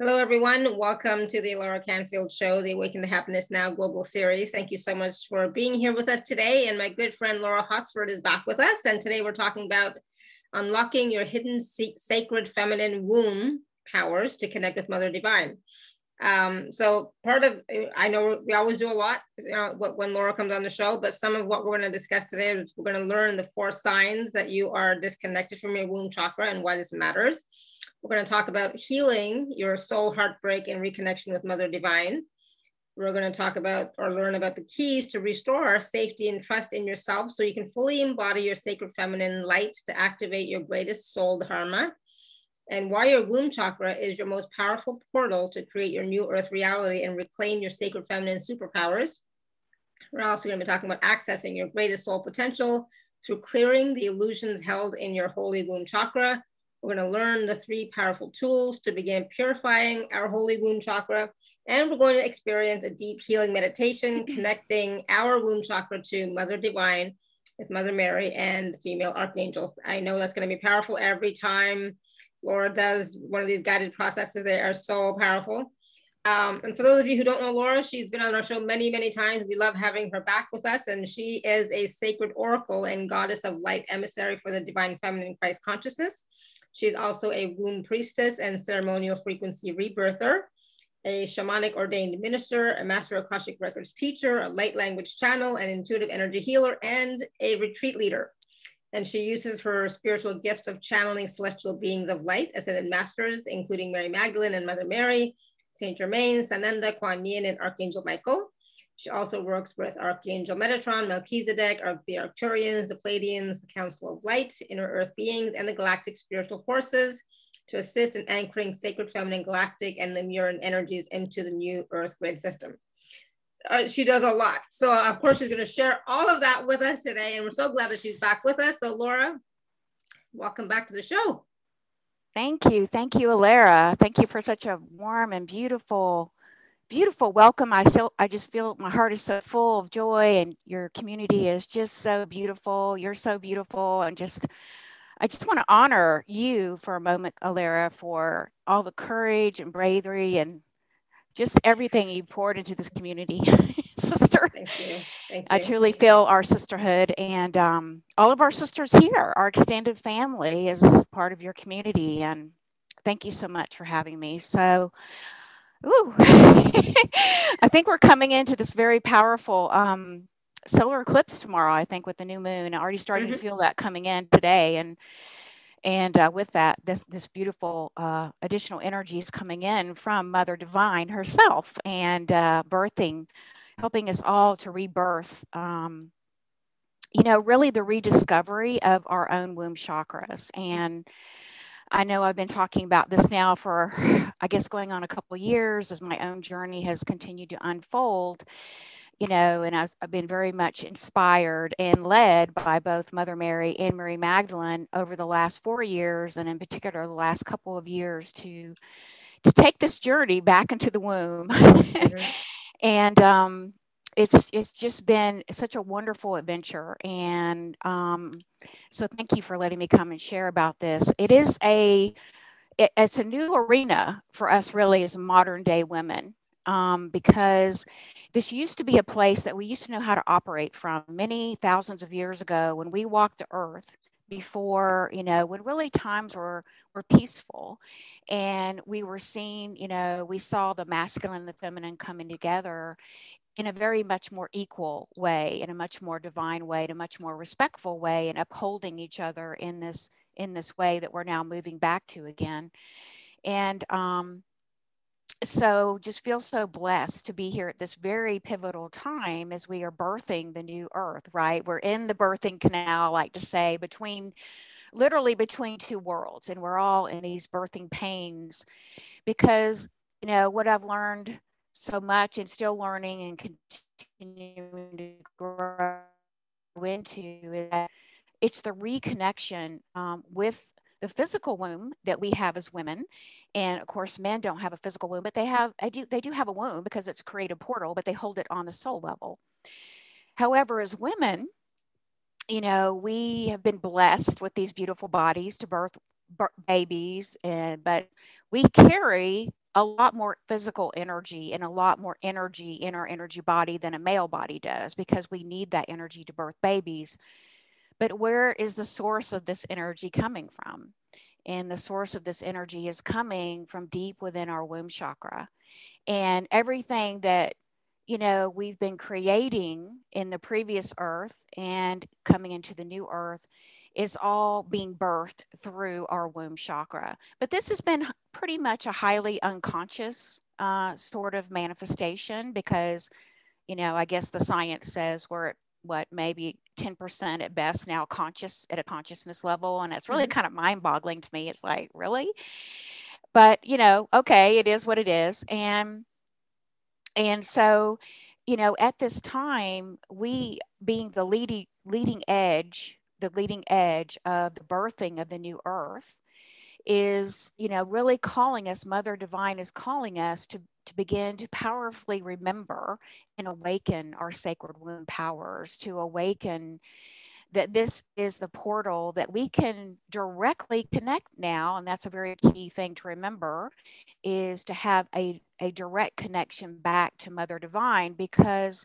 Hello, everyone. Welcome to the Alara Canfield Show, the Awaken to Happiness Now Global Series. Thank you so much for being here with us today. And my good friend Laura Hosford is back with us. And today we're talking about unlocking your hidden sacred feminine womb powers to connect with Mother Divine. Um, so part of, I know we always do a lot know, when Laura comes on the show, but some of what we're going to discuss today is we're going to learn the four signs that you are disconnected from your womb chakra and why this matters. We're going to talk about healing your soul heartbreak and reconnection with Mother Divine. We're going to talk about or learn about the keys to restore safety and trust in yourself so you can fully embody your sacred feminine light to activate your greatest soul dharma. And why your womb chakra is your most powerful portal to create your new earth reality and reclaim your sacred feminine superpowers. We're also going to be talking about accessing your greatest soul potential through clearing the illusions held in your holy womb chakra we're going to learn the three powerful tools to begin purifying our holy womb chakra. And we're going to experience a deep healing meditation connecting our womb chakra to Mother Divine with Mother Mary and the female archangels. I know that's going to be powerful every time Laura does one of these guided processes. They are so powerful. Um, and for those of you who don't know Laura, she's been on our show many, many times. We love having her back with us. And she is a sacred oracle and goddess of light emissary for the divine feminine Christ consciousness. She's also a womb priestess and ceremonial frequency rebirther, a shamanic ordained minister, a master Akashic records teacher, a light language channel, an intuitive energy healer, and a retreat leader. And she uses her spiritual gift of channeling celestial beings of light, ascended masters, including Mary Magdalene and Mother Mary, Saint Germain, Sananda, Kuan Yin, and Archangel Michael. She also works with Archangel Metatron, Melchizedek, the Arcturians, the Pleiadians, the Council of Light, Inner Earth beings, and the galactic spiritual forces to assist in anchoring sacred feminine galactic and Lemurian energies into the new Earth grid system. Uh, she does a lot. So of course she's gonna share all of that with us today. And we're so glad that she's back with us. So Laura, welcome back to the show. Thank you. Thank you, Alara. Thank you for such a warm and beautiful beautiful welcome. I still, I just feel my heart is so full of joy, and your community is just so beautiful. You're so beautiful, and just, I just want to honor you for a moment, Alara, for all the courage and bravery and just everything you poured into this community, sister. Thank you. Thank you. I truly feel our sisterhood and um, all of our sisters here, our extended family is part of your community. And thank you so much for having me. So, Ooh, I think we're coming into this very powerful um, solar eclipse tomorrow. I think with the new moon, I already started mm-hmm. to feel that coming in today, and and uh, with that, this this beautiful uh, additional energy is coming in from Mother Divine herself, and uh, birthing, helping us all to rebirth. Um, you know, really the rediscovery of our own womb chakras and I know I've been talking about this now for, I guess, going on a couple years as my own journey has continued to unfold. You know, and I've, I've been very much inspired and led by both Mother Mary and Mary Magdalene over the last four years, and in particular the last couple of years, to to take this journey back into the womb. And um, it's it's just been such a wonderful adventure and um, so thank you for letting me come and share about this. It is a it, it's a new arena for us really as modern day women um, because this used to be a place that we used to know how to operate from many thousands of years ago when we walked the earth before you know when really times were were peaceful. And we were seeing you know we saw the masculine and the feminine coming together in a very much more equal way, in a much more divine way, in a much more respectful way, and upholding each other in this in this way that we're now moving back to again. And um, so just feel so blessed to be here at this very pivotal time as we are birthing the new earth, right? We're in the birthing canal, I like to say, between literally between two worlds, and we're all in these birthing pains because, you know, what I've learned so much and still learning and continuing to grow into that it's the reconnection um, with the physical womb that we have as women. And of course men don't have a physical womb but they have I do they do have a womb because it's a creative portal but they hold it on the soul level. However as women you know we have been blessed with these beautiful bodies to birth babies and but we carry a lot more physical energy and a lot more energy in our energy body than a male body does because we need that energy to birth babies. But where is the source of this energy coming from? And the source of this energy is coming from deep within our womb chakra. And everything that you know we've been creating in the previous earth and coming into the new earth is all being birthed through our womb chakra. But this has been pretty much a highly unconscious uh, sort of manifestation because, you know, I guess the science says we're at what maybe 10% at best now conscious at a consciousness level. And it's really mm-hmm. kind of mind boggling to me. It's like, really? But, you know, okay, it is what it is. And, and so, you know, at this time, we being the leading leading edge the leading edge of the birthing of the new earth is you know really calling us mother divine is calling us to to begin to powerfully remember and awaken our sacred womb powers to awaken that this is the portal that we can directly connect now and that's a very key thing to remember is to have a, a direct connection back to mother divine because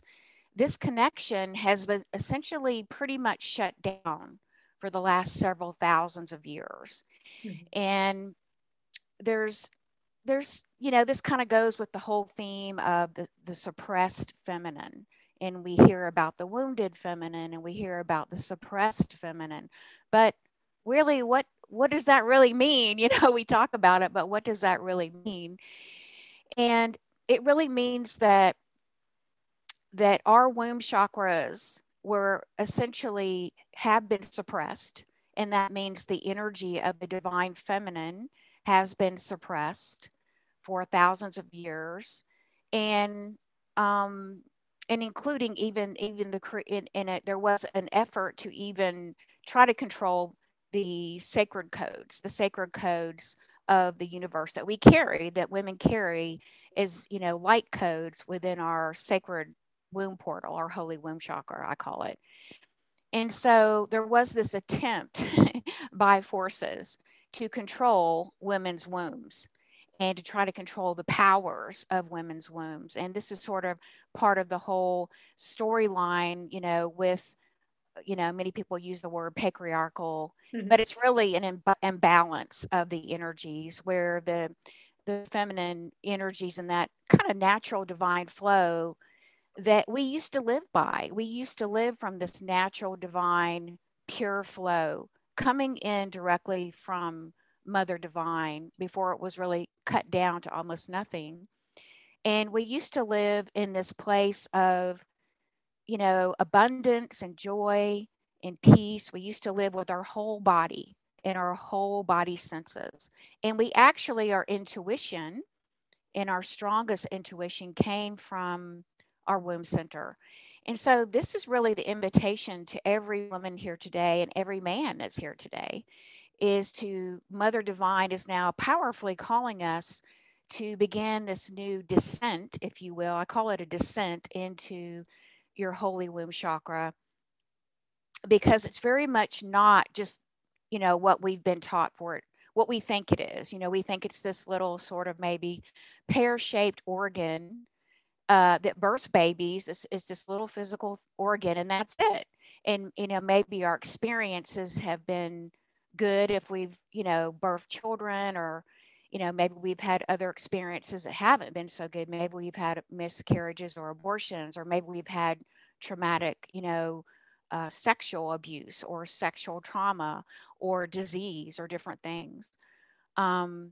this connection has been essentially pretty much shut down for the last several thousands of years. Mm-hmm. And there's there's you know this kind of goes with the whole theme of the, the suppressed feminine and we hear about the wounded feminine and we hear about the suppressed feminine but really what what does that really mean you know we talk about it but what does that really mean and it really means that that our womb chakras were essentially have been suppressed and that means the energy of the divine feminine has been suppressed for thousands of years. And um and including even even the in, in it there was an effort to even try to control the sacred codes the sacred codes of the universe that we carry that women carry is you know light codes within our sacred womb portal, or holy womb chakra, I call it. And so there was this attempt by forces to control women's wombs and to try to control the powers of women's wombs. And this is sort of part of the whole storyline, you know, with, you know, many people use the word patriarchal, mm-hmm. but it's really an Im- imbalance of the energies where the the feminine energies and that kind of natural divine flow that we used to live by. We used to live from this natural, divine, pure flow coming in directly from Mother Divine before it was really cut down to almost nothing. And we used to live in this place of, you know, abundance and joy and peace. We used to live with our whole body and our whole body senses. And we actually, our intuition and our strongest intuition came from our womb center. And so this is really the invitation to every woman here today and every man that's here today is to Mother Divine is now powerfully calling us to begin this new descent, if you will. I call it a descent into your holy womb chakra because it's very much not just, you know, what we've been taught for it, what we think it is. You know, we think it's this little sort of maybe pear shaped organ uh, that births babies is, is this little physical organ and that's it. And you know maybe our experiences have been good if we've you know birthed children or you know maybe we've had other experiences that haven't been so good. Maybe we've had miscarriages or abortions or maybe we've had traumatic you know uh, sexual abuse or sexual trauma or disease or different things. Um,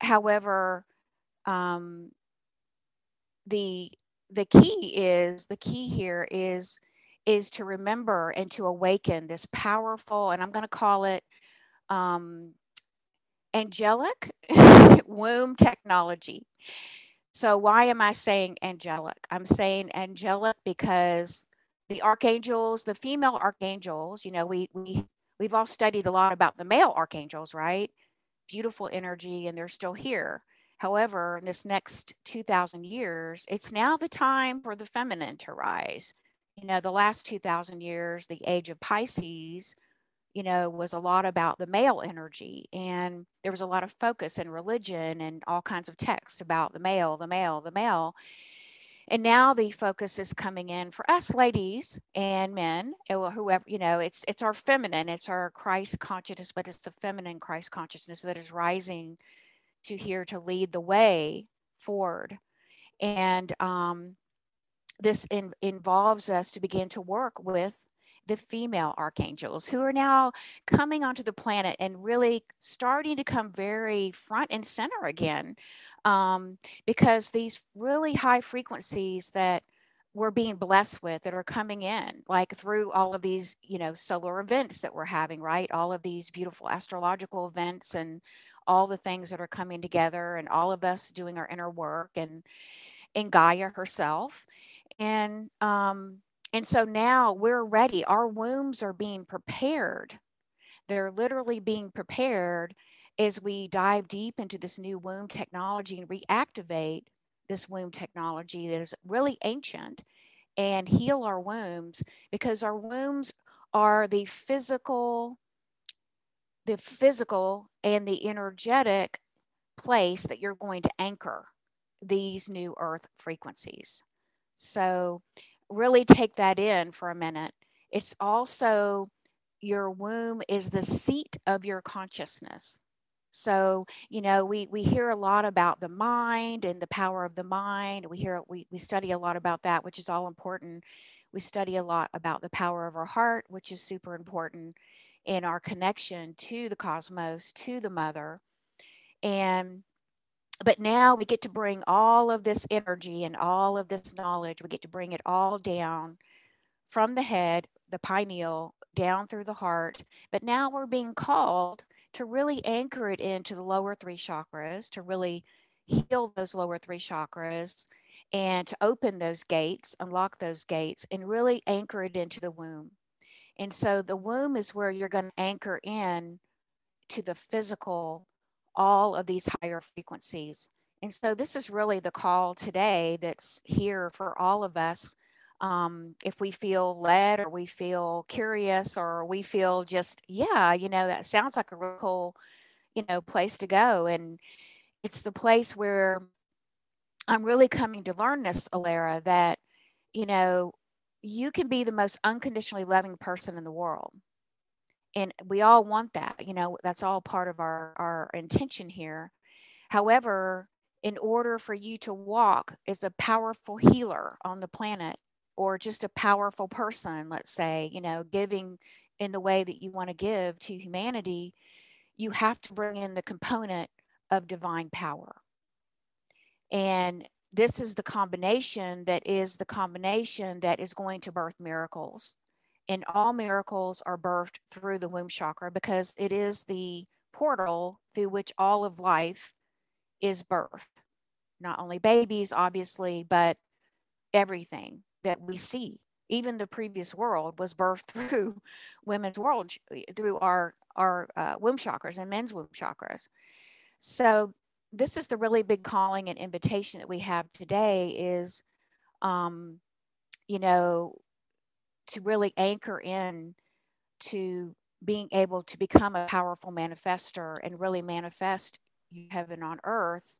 however um, the the key is the key here is is to remember and to awaken this powerful and i'm going to call it um, angelic womb technology. So why am i saying angelic? I'm saying angelic because the archangels the female archangels you know we we we've all studied a lot about the male archangels right? Beautiful energy and they're still here However, in this next 2,000 years, it's now the time for the feminine to rise. You know, the last 2,000 years, the age of Pisces, you know, was a lot about the male energy. And there was a lot of focus in religion and all kinds of text about the male, the male, the male. And now the focus is coming in for us ladies and men, whoever, you know, it's it's our feminine, it's our Christ consciousness, but it's the feminine Christ consciousness that is rising to here to lead the way forward. And um, this in, involves us to begin to work with the female archangels who are now coming onto the planet and really starting to come very front and center again um, because these really high frequencies that we're being blessed with that are coming in like through all of these you know solar events that we're having right all of these beautiful astrological events and all the things that are coming together and all of us doing our inner work and and gaia herself and um and so now we're ready. Our wombs are being prepared. They're literally being prepared as we dive deep into this new womb technology and reactivate this womb technology that is really ancient and heal our wombs because our wombs are the physical the physical and the energetic place that you're going to anchor these new earth frequencies so really take that in for a minute. It's also your womb is the seat of your consciousness. So, you know, we, we hear a lot about the mind and the power of the mind. We hear, we, we study a lot about that, which is all important. We study a lot about the power of our heart, which is super important in our connection to the cosmos, to the mother. And but now we get to bring all of this energy and all of this knowledge, we get to bring it all down from the head, the pineal, down through the heart. But now we're being called to really anchor it into the lower three chakras, to really heal those lower three chakras and to open those gates, unlock those gates, and really anchor it into the womb. And so the womb is where you're going to anchor in to the physical all of these higher frequencies. And so this is really the call today that's here for all of us. Um, if we feel led or we feel curious or we feel just, yeah, you know, that sounds like a real cool, you know, place to go. And it's the place where I'm really coming to learn this, Alara, that, you know, you can be the most unconditionally loving person in the world and we all want that you know that's all part of our our intention here however in order for you to walk as a powerful healer on the planet or just a powerful person let's say you know giving in the way that you want to give to humanity you have to bring in the component of divine power. And this is the combination that is the combination that is going to birth miracles. And all miracles are birthed through the womb chakra because it is the portal through which all of life is birthed. Not only babies, obviously, but everything that we see. Even the previous world was birthed through women's world, through our our uh, womb chakras and men's womb chakras. So this is the really big calling and invitation that we have today is, um, you know, to really anchor in to being able to become a powerful manifester and really manifest heaven on earth.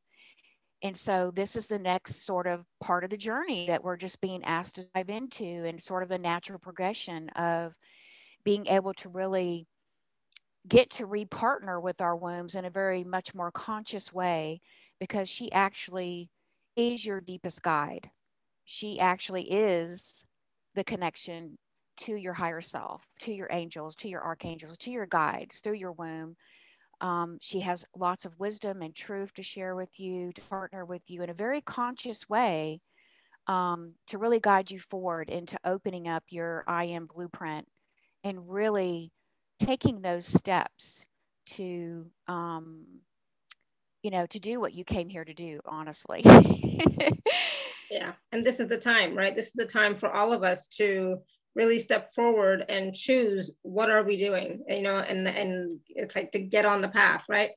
And so this is the next sort of part of the journey that we're just being asked to dive into and sort of a natural progression of being able to really get to repartner with our wombs in a very much more conscious way because she actually is your deepest guide. She actually is the connection to your higher self, to your angels, to your archangels, to your guides through your womb. Um, she has lots of wisdom and truth to share with you, to partner with you in a very conscious way um, to really guide you forward into opening up your I am blueprint and really taking those steps to, um, you know, to do what you came here to do, honestly. yeah. And this is the time, right? This is the time for all of us to really step forward and choose what are we doing you know and and it's like to get on the path right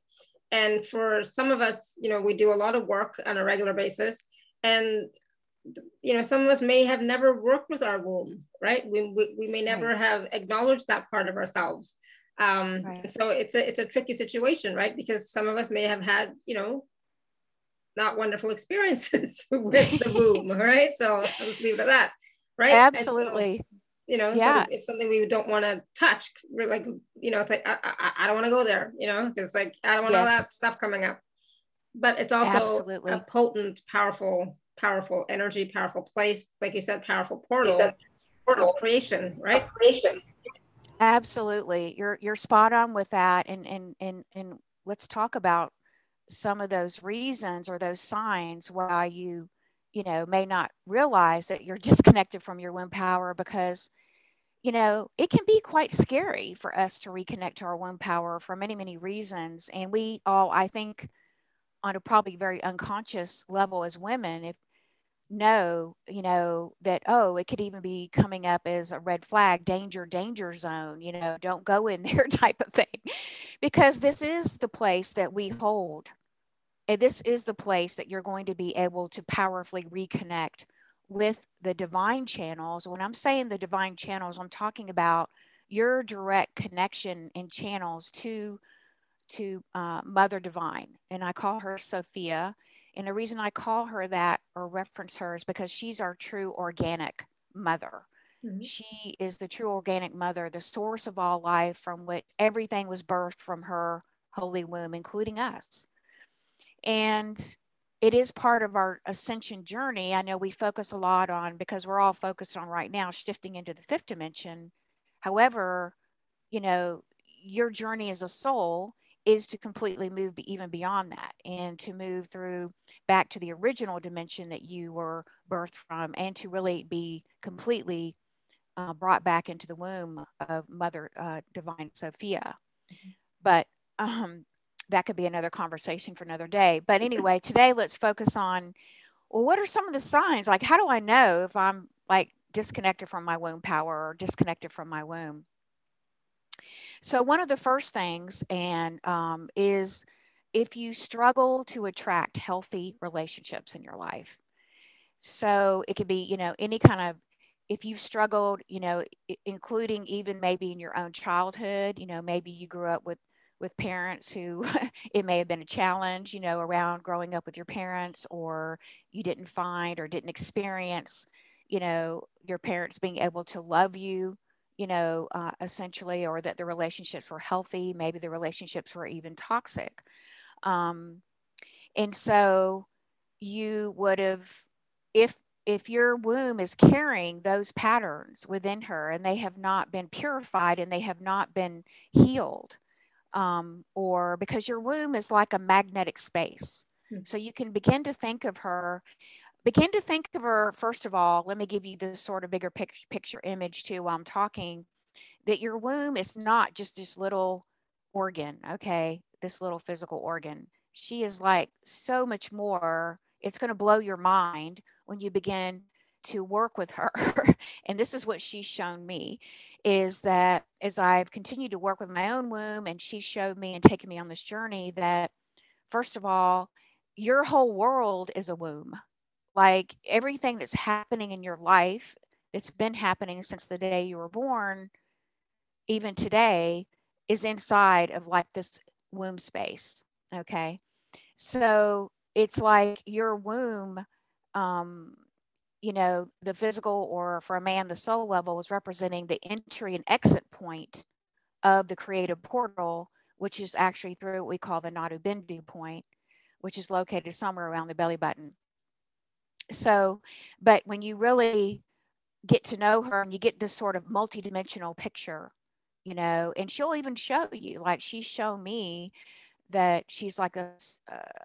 and for some of us you know we do a lot of work on a regular basis and you know some of us may have never worked with our womb right we, we, we may never right. have acknowledged that part of ourselves Um, right. So it's a it's a tricky situation, right? Because some of us may have had, you know, not wonderful experiences with the womb, right? So I'll just leave it at that, right? Absolutely. So, you know, yeah. So it's something we don't want to touch. We're like, you know, it's like I, I, I don't want to go there, you know, because like I don't want yes. all that stuff coming up. But it's also Absolutely. a potent, powerful, powerful energy, powerful place, like you said, powerful portal, portal. of creation, right? Creation. Absolutely. You're you're spot on with that. And and and and let's talk about some of those reasons or those signs why you, you know, may not realize that you're disconnected from your womb power because you know, it can be quite scary for us to reconnect to our womb power for many, many reasons. And we all, I think, on a probably very unconscious level as women, if know, you know, that, oh, it could even be coming up as a red flag, danger, danger zone, you know, don't go in there type of thing. Because this is the place that we hold. And this is the place that you're going to be able to powerfully reconnect with the divine channels. When I'm saying the divine channels, I'm talking about your direct connection and channels to to uh, Mother Divine, and I call her Sophia and the reason I call her that or reference her is because she's our true organic mother. Mm-hmm. She is the true organic mother, the source of all life from which everything was birthed from her holy womb, including us. And it is part of our ascension journey. I know we focus a lot on because we're all focused on right now shifting into the fifth dimension. However, you know, your journey as a soul is to completely move even beyond that and to move through back to the original dimension that you were birthed from and to really be completely uh, brought back into the womb of mother uh, divine sophia mm-hmm. but um, that could be another conversation for another day. But anyway today let's focus on well what are some of the signs? Like how do i know if i'm like disconnected from my womb power or disconnected from my womb? So, one of the first things and um, is if you struggle to attract healthy relationships in your life. So, it could be, you know, any kind of if you've struggled, you know, including even maybe in your own childhood, you know, maybe you grew up with with parents who it may have been a challenge, you know, around growing up with your parents, or you didn't find or didn't experience, you know, your parents being able to love you you know, uh, essentially, or that the relationships were healthy, maybe the relationships were even toxic. Um, and so you would have, if if your womb is carrying those patterns within her and they have not been purified and they have not been healed, um, or because your womb is like a magnetic space. Mm-hmm. So you can begin to think of her begin to think of her first of all let me give you this sort of bigger picture, picture image too while i'm talking that your womb is not just this little organ okay this little physical organ she is like so much more it's going to blow your mind when you begin to work with her and this is what she's shown me is that as i've continued to work with my own womb and she showed me and taken me on this journey that first of all your whole world is a womb. Like everything that's happening in your life that's been happening since the day you were born even today is inside of like this womb space okay? So it's like your womb um you know the physical or for a man the soul level is representing the entry and exit point of the creative portal which is actually through what we call the nadu bindu point which is located somewhere around the belly button. So, but when you really get to know her and you get this sort of multidimensional picture, you know, and she'll even show you, like she's shown me that she's like a,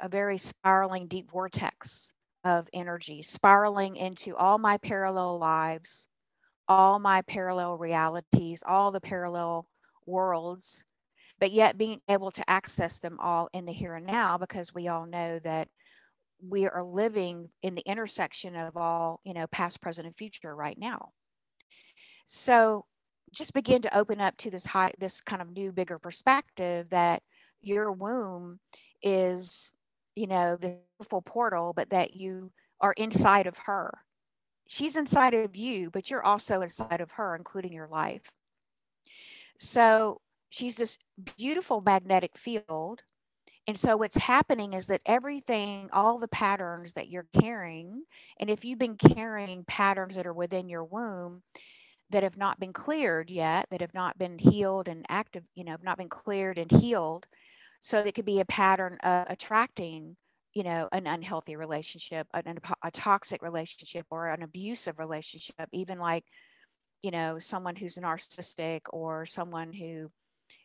a very spiraling deep vortex of energy, spiraling into all my parallel lives, all my parallel realities, all the parallel worlds, but yet being able to access them all in the here and now because we all know that we are living in the intersection of all, you know, past, present, and future right now. So just begin to open up to this high, this kind of new, bigger perspective that your womb is, you know, the full portal, but that you are inside of her. She's inside of you, but you're also inside of her, including your life. So she's this beautiful magnetic field and so what's happening is that everything, all the patterns that you're carrying, and if you've been carrying patterns that are within your womb that have not been cleared yet, that have not been healed and active, you know, have not been cleared and healed, so it could be a pattern of attracting, you know, an unhealthy relationship, a, a toxic relationship, or an abusive relationship, even like, you know, someone who's narcissistic or someone who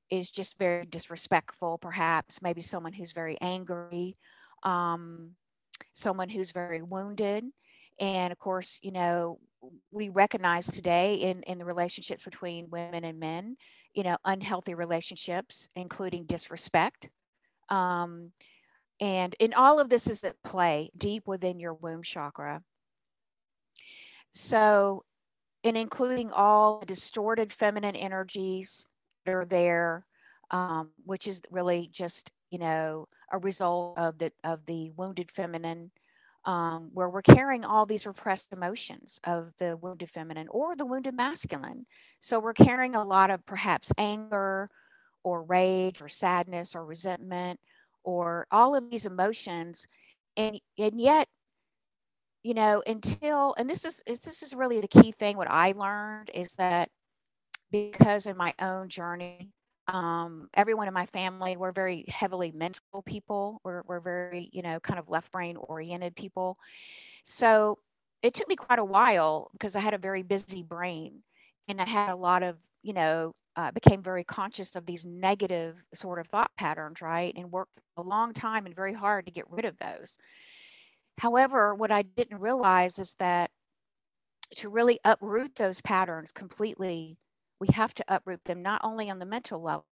is just very disrespectful, perhaps, maybe someone who's very angry, um, someone who's very wounded. And of course, you know, we recognize today in, in the relationships between women and men, you know, unhealthy relationships, including disrespect. Um, and in all of this is at play deep within your womb chakra. So, in including all the distorted feminine energies, that are there, um, which is really just you know a result of the of the wounded feminine, um, where we're carrying all these repressed emotions of the wounded feminine or the wounded masculine. So we're carrying a lot of perhaps anger, or rage, or sadness, or resentment, or all of these emotions, and and yet you know until and this is this is really the key thing what i learned is that because in my own journey, um, everyone in my family, we're very heavily mental people. We're, we're very, you know, kind of left brain oriented people. So it took me quite a while because I had a very busy brain and I had a lot of, you know, uh, became very conscious of these negative sort of thought patterns, right? And worked a long time and very hard to get rid of those. However, what I didn't realize is that to really uproot those patterns completely we have to uproot them not only on the mental level,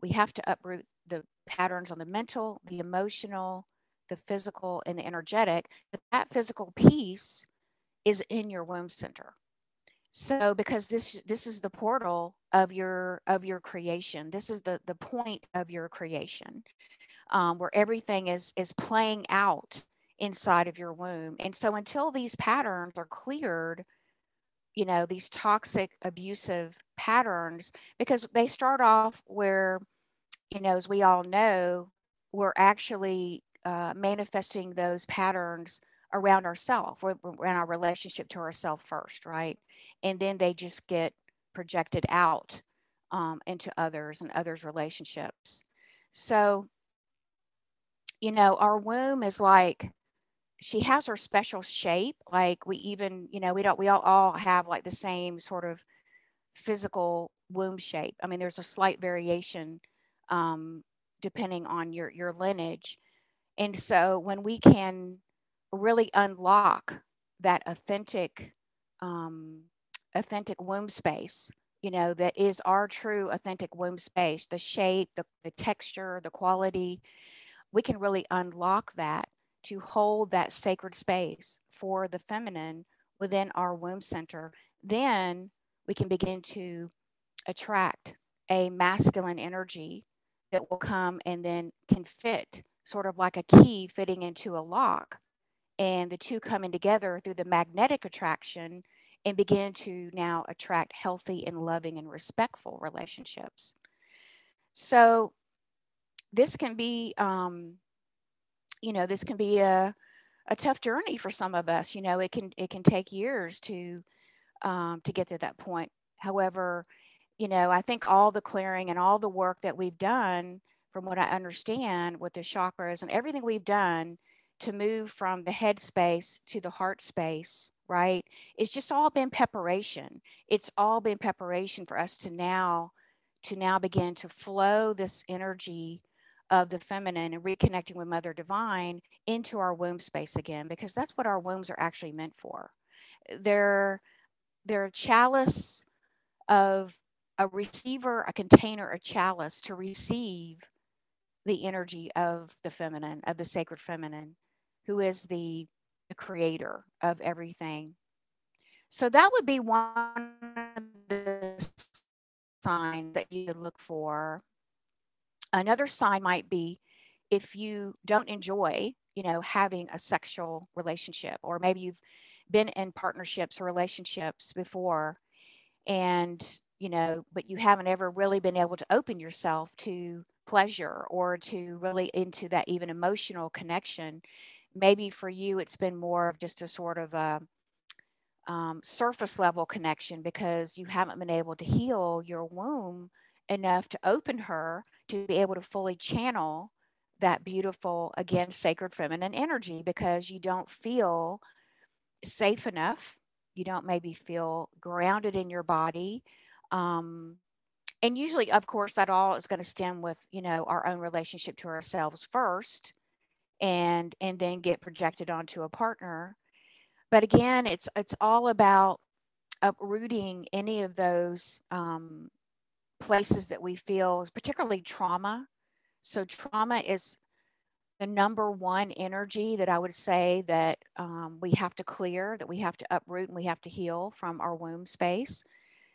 we have to uproot the patterns on the mental, the emotional, the physical, and the energetic. But that physical piece is in your womb center. So because this this is the portal of your of your creation. This is the the point of your creation, um, where everything is is playing out inside of your womb. And so until these patterns are cleared, you know these toxic abusive patterns because they start off where you know as we all know we're actually uh, manifesting those patterns around ourselves around our relationship to ourselves first right? And then they just get projected out um, into others and others relationships. So you know our womb is like she has her special shape like we even you know we don't we all, all have like the same sort of physical womb shape. I mean there's a slight variation um, depending on your your lineage. And so when we can really unlock that authentic um, authentic womb space you know that is our true authentic womb space the shape the, the texture the quality we can really unlock that to hold that sacred space for the feminine within our womb center, then we can begin to attract a masculine energy that will come and then can fit sort of like a key fitting into a lock. And the two coming together through the magnetic attraction and begin to now attract healthy and loving and respectful relationships. So, this can be um, you know this can be a a tough journey for some of us you know it can it can take years to um, to get to that point however you know i think all the clearing and all the work that we've done from what i understand with the chakras and everything we've done to move from the head space to the heart space right? It's just all been preparation. It's all been preparation for us to now to now begin to flow this energy of the feminine and reconnecting with Mother Divine into our womb space again, because that's what our wombs are actually meant for. They're they're a chalice of a receiver, a container, a chalice to receive the energy of the feminine, of the sacred feminine, who is the, the creator of everything. So that would be one of the signs that you look for Another sign might be if you don't enjoy, you know, having a sexual relationship, or maybe you've been in partnerships or relationships before and you know, but you haven't ever really been able to open yourself to pleasure or to really into that even emotional connection. Maybe for you, it's been more of just a sort of a um, surface level connection because you haven't been able to heal your womb enough to open her to be able to fully channel that beautiful, again, sacred feminine energy because you don't feel safe enough. You don't maybe feel grounded in your body. Um, and usually, of course, that all is going to stem with, you know, our own relationship to ourselves first and and then get projected onto a partner. But again, it's it's all about uprooting any of those um, places that we feel, particularly trauma. So trauma is the number one energy that I would say that um, we have to clear, that we have to uproot and we have to heal from our womb space.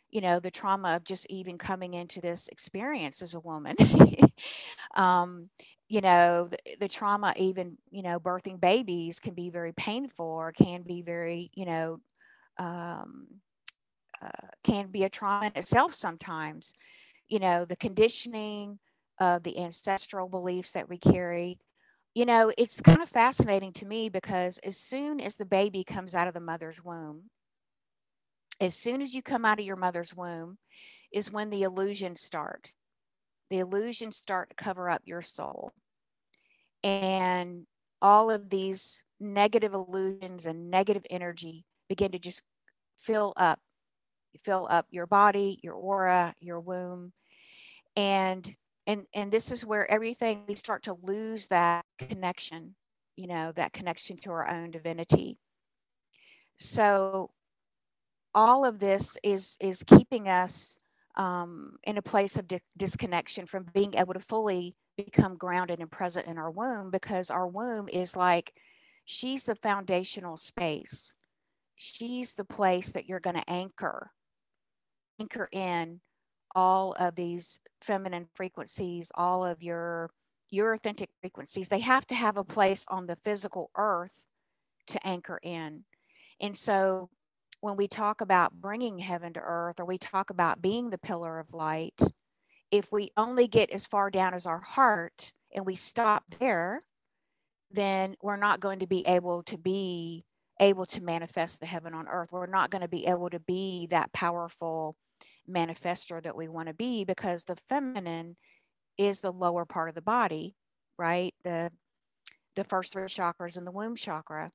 You know, the trauma of just even coming into this experience as a woman. um, you know, the, the, trauma, even, you know, birthing babies can be very painful or can be very, you know, um, uh, can be a trauma in itself sometimes. You know, the conditioning of the ancestral beliefs that we carry you know, it's kind of fascinating to me because as soon as the baby comes out of the mother's womb, as soon as you come out of your mother's womb, is when the illusions start. The illusions start to cover up your soul. And all of these negative illusions and negative energy begin to just fill up, fill up your body, your aura, your womb. And and and this is where everything we start to lose that connection you know that connection to our own divinity so all of this is is keeping us um, in a place of di- disconnection from being able to fully become grounded and present in our womb because our womb is like she's the foundational space she's the place that you're going to anchor anchor in all of these feminine frequencies, all of your your authentic frequencies, they have to have a place on the physical earth to anchor in. And so when we talk about bringing heaven to earth or we talk about being the pillar of light, if we only get as far down as our heart and we stop there, then we're not going to be able to be able to manifest the heaven on earth. We're not going to be able to be that powerful manifestor that we want to be because the feminine is the lower part of the body, right? The the first three chakras and the womb chakra.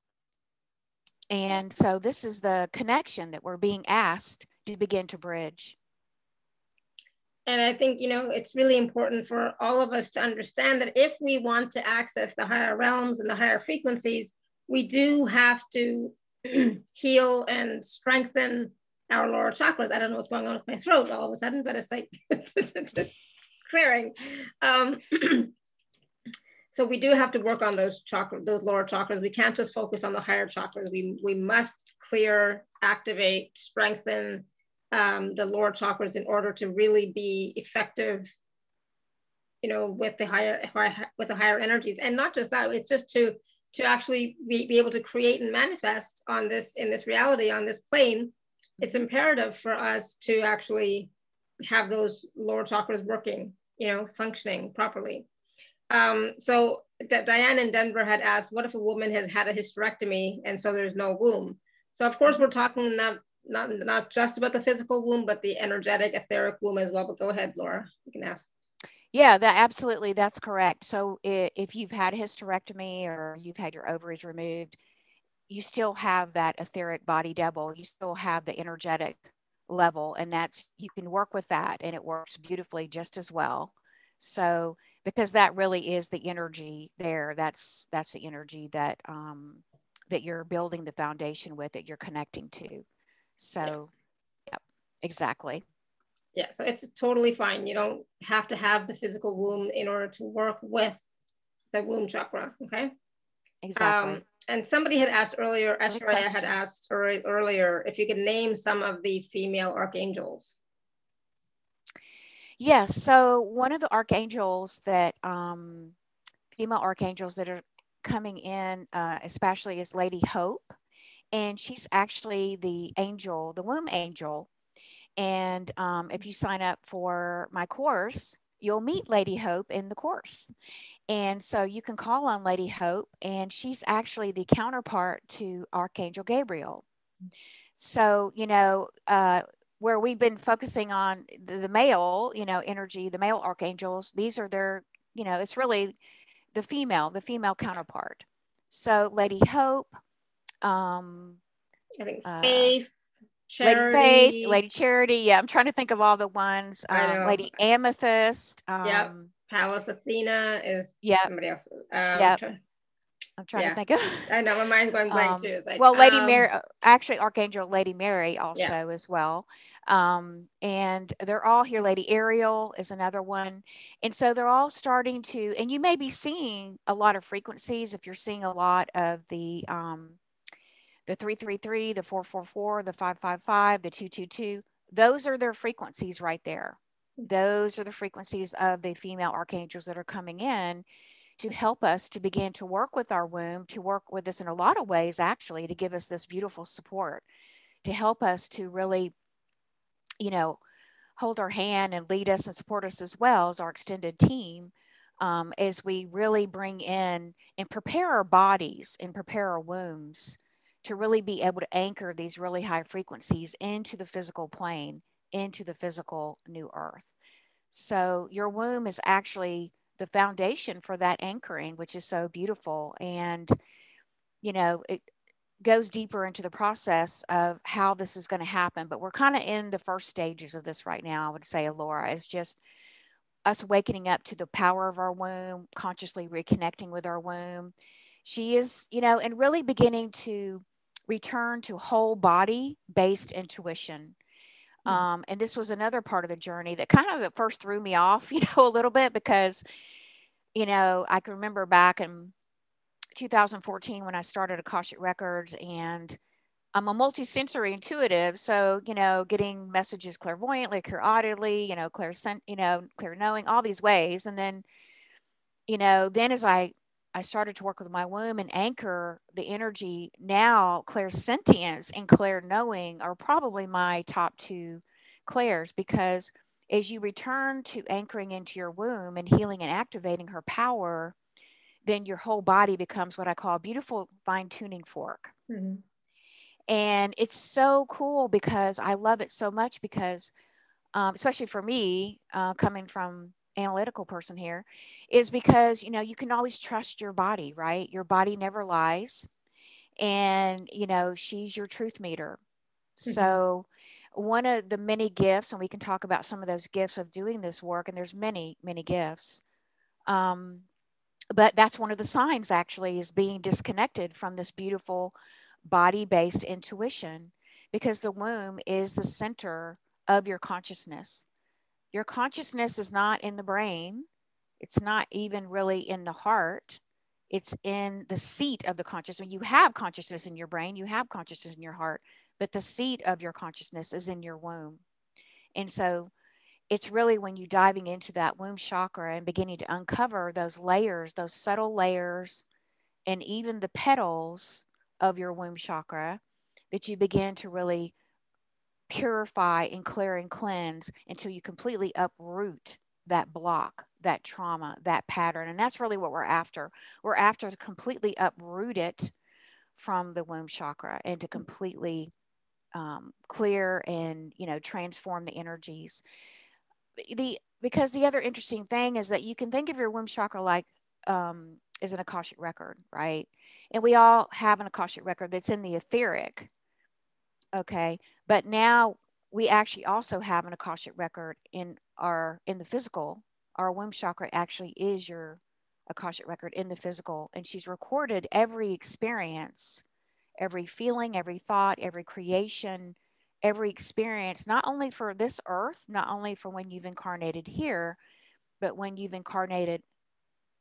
And so this is the connection that we're being asked to begin to bridge. And I think, you know, it's really important for all of us to understand that if we want to access the higher realms and the higher frequencies, we do have to heal and strengthen our lower chakras. I don't know what's going on with my throat all of a sudden, but it's like clearing. Um, so we do have to work on those chakras, those lower chakras. We can't just focus on the higher chakras. We we must clear, activate, strengthen um, the lower chakras in order to really be effective. You know, with the higher with the higher energies, and not just that. It's just to to actually be, be able to create and manifest on this in this reality on this plane it's imperative for us to actually have those lower chakras working, you know, functioning properly. Um, so D- Diane in Denver had asked, what if a woman has had a hysterectomy and so there's no womb? So of course we're talking not not not just about the physical womb, but the energetic etheric womb as well. But go ahead, Laura, you can ask. Yeah, that absolutely that's correct. So if you've had a hysterectomy or you've had your ovaries removed, you still have that etheric body double. You still have the energetic level, and that's you can work with that, and it works beautifully just as well. So because that really is the energy there. That's that's the energy that um, that you're building the foundation with, that you're connecting to. So, yeah, yep, exactly. Yeah, so it's totally fine. You don't have to have the physical womb in order to work with the womb chakra. Okay. Exactly. Um, and somebody had asked earlier, Eshraya had asked earlier if you could name some of the female archangels. Yes. So one of the archangels that um, female archangels that are coming in, uh, especially, is Lady Hope, and she's actually the angel, the womb angel, And um, if you sign up for my course, you'll meet Lady Hope in the course. And so you can call on Lady Hope, and she's actually the counterpart to Archangel Gabriel. So, you know, uh, where we've been focusing on the, the male, you know, energy, the male archangels, these are their, you know, it's really the female, the female counterpart. So, Lady Hope, um, I think uh, Faith, Charity. Lady Faith, Lady Charity. Yeah, I'm trying to think of all the ones. Um, Lady Amethyst. Um, yeah. Pallas Athena is yeah. somebody else. Um, yeah. I'm trying yeah. to think of. I know my mind's going blank um, too. Like, well, Lady um, Mary, uh, actually Archangel Lady Mary also yeah. as well. Um, and they're all here. Lady Ariel is another one, and so they're all starting to. And you may be seeing a lot of frequencies if you're seeing a lot of the um, the three three three, the four four four, the five five five, the two two two. Those are their frequencies right there. Those are the frequencies of the female archangels that are coming in to help us to begin to work with our womb, to work with us in a lot of ways, actually, to give us this beautiful support, to help us to really, you know, hold our hand and lead us and support us as well as our extended team um, as we really bring in and prepare our bodies and prepare our wombs to really be able to anchor these really high frequencies into the physical plane, into the physical new earth. So your womb is actually the foundation for that anchoring, which is so beautiful. And, you know, it goes deeper into the process of how this is going to happen. But we're kind of in the first stages of this right now, I would say, Laura, is just us waking up to the power of our womb, consciously reconnecting with our womb. She is, you know, and really beginning to return to whole body based intuition Mm. Um, and this was another part of the journey that kind of at first threw me off, you know, a little bit because, you know, I can remember back in 2014 when I started Akashic Records and I'm a multi-sensory intuitive. So, you know, getting messages clairvoyantly, clear audibly, you know, clear, you know, clear knowing, all these ways. And then, you know, then as I I started to work with my womb and anchor the energy. Now, clairsentience and clair knowing are probably my top two clairs because as you return to anchoring into your womb and healing and activating her power, then your whole body becomes what I call a beautiful fine tuning fork. Mm-hmm. And it's so cool because I love it so much because, um, especially for me, uh, coming from analytical person here is because you know you can always trust your body right your body never lies and you know she's your truth meter mm-hmm. so one of the many gifts and we can talk about some of those gifts of doing this work and there's many many gifts um, but that's one of the signs actually is being disconnected from this beautiful body-based intuition because the womb is the center of your consciousness your consciousness is not in the brain, it's not even really in the heart. It's in the seat of the consciousness. You have consciousness in your brain, you have consciousness in your heart, but the seat of your consciousness is in your womb. And so it's really when you're diving into that womb chakra and beginning to uncover those layers, those subtle layers, and even the petals of your womb chakra that you begin to really purify and clear and cleanse until you completely uproot that block, that trauma, that pattern. And that's really what we're after. We're after to completely uproot it from the womb chakra and to completely um, clear and you know transform the energies. The because the other interesting thing is that you can think of your womb chakra like um, as an akashic record, right? And we all have an akashic record that's in the etheric, Okay. But now we actually also have an Akashic record in our, in the physical. Our womb chakra actually is your Akashic record in the physical. And she's recorded every experience, every feeling, every thought, every creation, every experience, not only for this earth, not only for when you've incarnated here, but when you've incarnated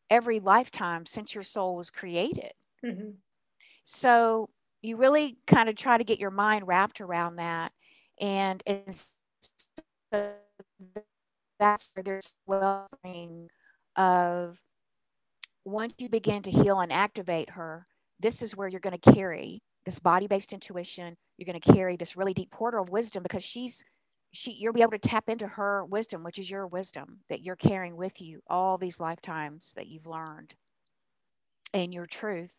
every lifetime since your soul was created. Mm-hmm. So you really kind of try to get your mind wrapped around that. And, and that's where there's wellspring of once you begin to heal and activate her, this is where you're going to carry this body based intuition. You're going to carry this really deep portal of wisdom because she's she you'll be able to tap into her wisdom which is your wisdom that you're carrying with you all these lifetimes that you've learned and your truth.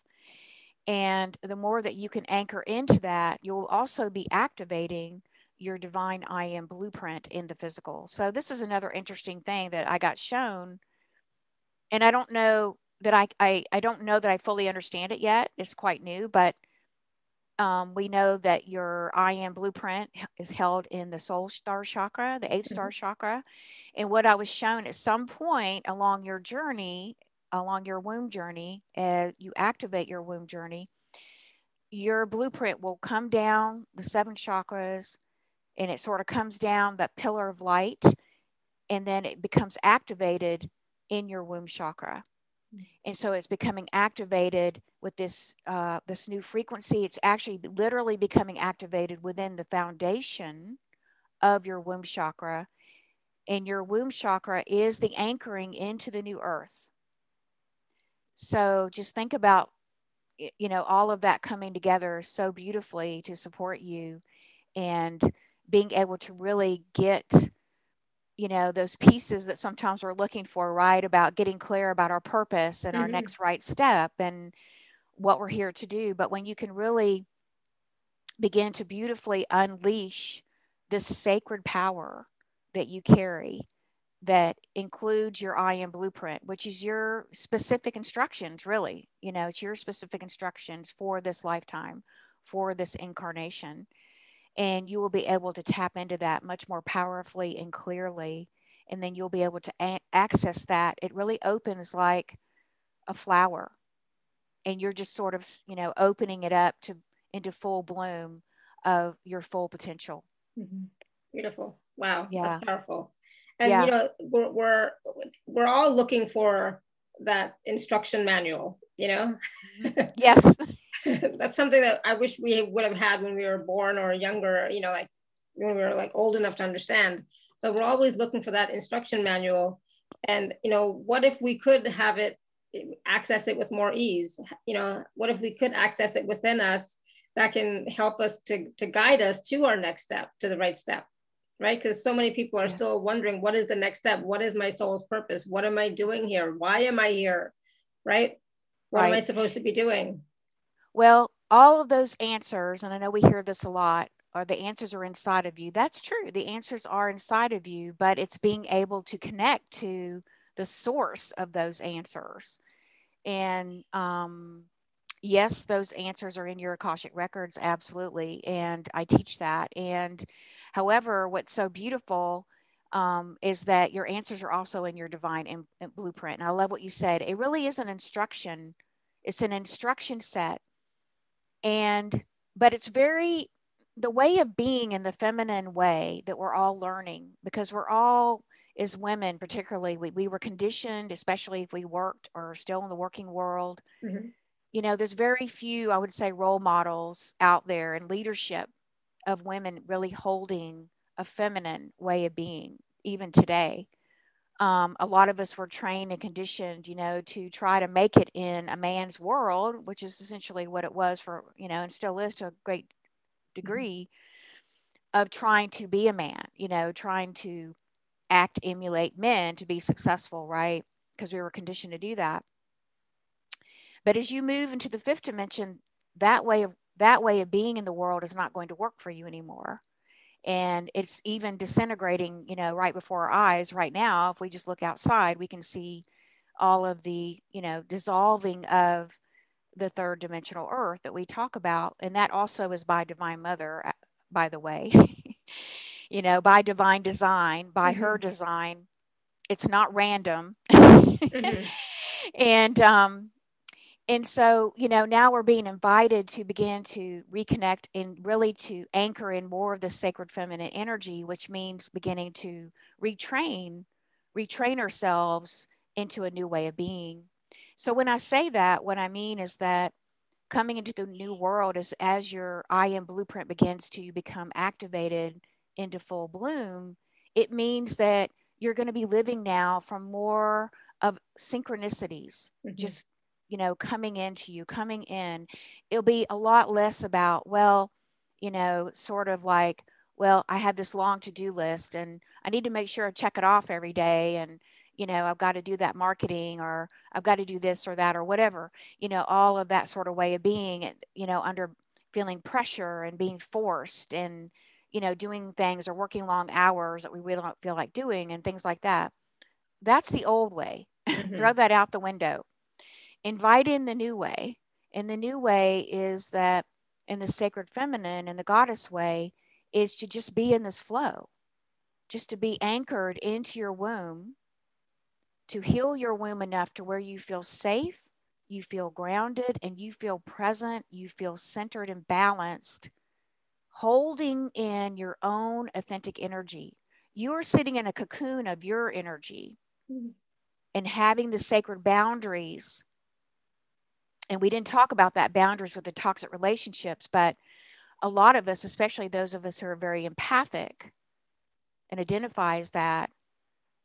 And the more that you can anchor into that you'll also be activating your divine i am blueprint in the physical. So this is another interesting thing that i got shown. And i don't know that i i, I don't know that i fully understand it yet. It's quite new but um, we know that your I am blueprint is held in the soul star chakra, the 8th star mm-hmm. chakra. And what I was shown at some point along your journey, along your womb journey, as you activate your womb journey, your blueprint will come down the seven chakras and it sort of comes down that pillar of light and then it becomes activated in your womb chakra and so it's becoming activated with this uh, this new frequency. It's actually literally becoming activated within the foundation of your womb chakra. And your womb chakra is the anchoring into the new earth. So just think about you know all of that coming together so beautifully to support you and being able to really get you know those pieces that sometimes we're looking for right about getting clear about our purpose and mm-hmm. our next right step and what we're here to do but when you can really begin to beautifully unleash this sacred power that you carry that includes your I am blueprint, which is your specific instructions, really. You know, it's your specific instructions for this lifetime, for this incarnation and you will be able to tap into that much more powerfully and clearly and then you'll be able to a- access that it really opens like a flower and you're just sort of you know opening it up to into full bloom of your full potential mm-hmm. beautiful wow yeah. that's powerful and yeah. you know we're, we're we're all looking for that instruction manual you know mm-hmm. yes that's something that I wish we would have had when we were born or younger, you know, like when we were like old enough to understand. But we're always looking for that instruction manual. And, you know, what if we could have it, access it with more ease? You know, what if we could access it within us that can help us to, to guide us to our next step, to the right step? Right? Because so many people are yes. still wondering, what is the next step? What is my soul's purpose? What am I doing here? Why am I here? Right? What right. am I supposed to be doing? Well, all of those answers, and I know we hear this a lot, are the answers are inside of you. That's true. The answers are inside of you, but it's being able to connect to the source of those answers. And um, yes, those answers are in your Akashic records, absolutely. And I teach that. And however, what's so beautiful um, is that your answers are also in your divine in, in blueprint. And I love what you said. It really is an instruction, it's an instruction set and but it's very the way of being in the feminine way that we're all learning because we're all as women particularly we, we were conditioned especially if we worked or still in the working world mm-hmm. you know there's very few i would say role models out there in leadership of women really holding a feminine way of being even today um, a lot of us were trained and conditioned, you know, to try to make it in a man's world, which is essentially what it was for, you know, and still is to a great mm-hmm. degree mm-hmm. of trying to be a man, you know, trying to act, emulate men to be successful, right? Because we were conditioned to do that. But as you move into the fifth dimension, that way of that way of being in the world is not going to work for you anymore and it's even disintegrating you know right before our eyes right now if we just look outside we can see all of the you know dissolving of the third dimensional earth that we talk about and that also is by divine mother uh, by the way you know by divine design by mm-hmm. her design it's not random mm-hmm. and um and so you know now we're being invited to begin to reconnect and really to anchor in more of the sacred feminine energy which means beginning to retrain retrain ourselves into a new way of being so when i say that what i mean is that coming into the new world is as your i am blueprint begins to become activated into full bloom it means that you're going to be living now from more of synchronicities mm-hmm. just you know, coming into you, coming in, it'll be a lot less about, well, you know, sort of like well, I have this long to do list and I need to make sure I check it off every day. And, you know, I've got to do that marketing or I've got to do this or that or whatever, you know, all of that sort of way of being, and, you know, under feeling pressure and being forced and, you know, doing things or working long hours that we really don't feel like doing and things like that. That's the old way. Mm-hmm. Throw that out the window. Invite in the new way. And the new way is that in the sacred feminine and the goddess way is to just be in this flow, just to be anchored into your womb, to heal your womb enough to where you feel safe, you feel grounded, and you feel present, you feel centered and balanced, holding in your own authentic energy. You are sitting in a cocoon of your energy mm-hmm. and having the sacred boundaries and we didn't talk about that boundaries with the toxic relationships, but a lot of us, especially those of us who are very empathic and identifies that,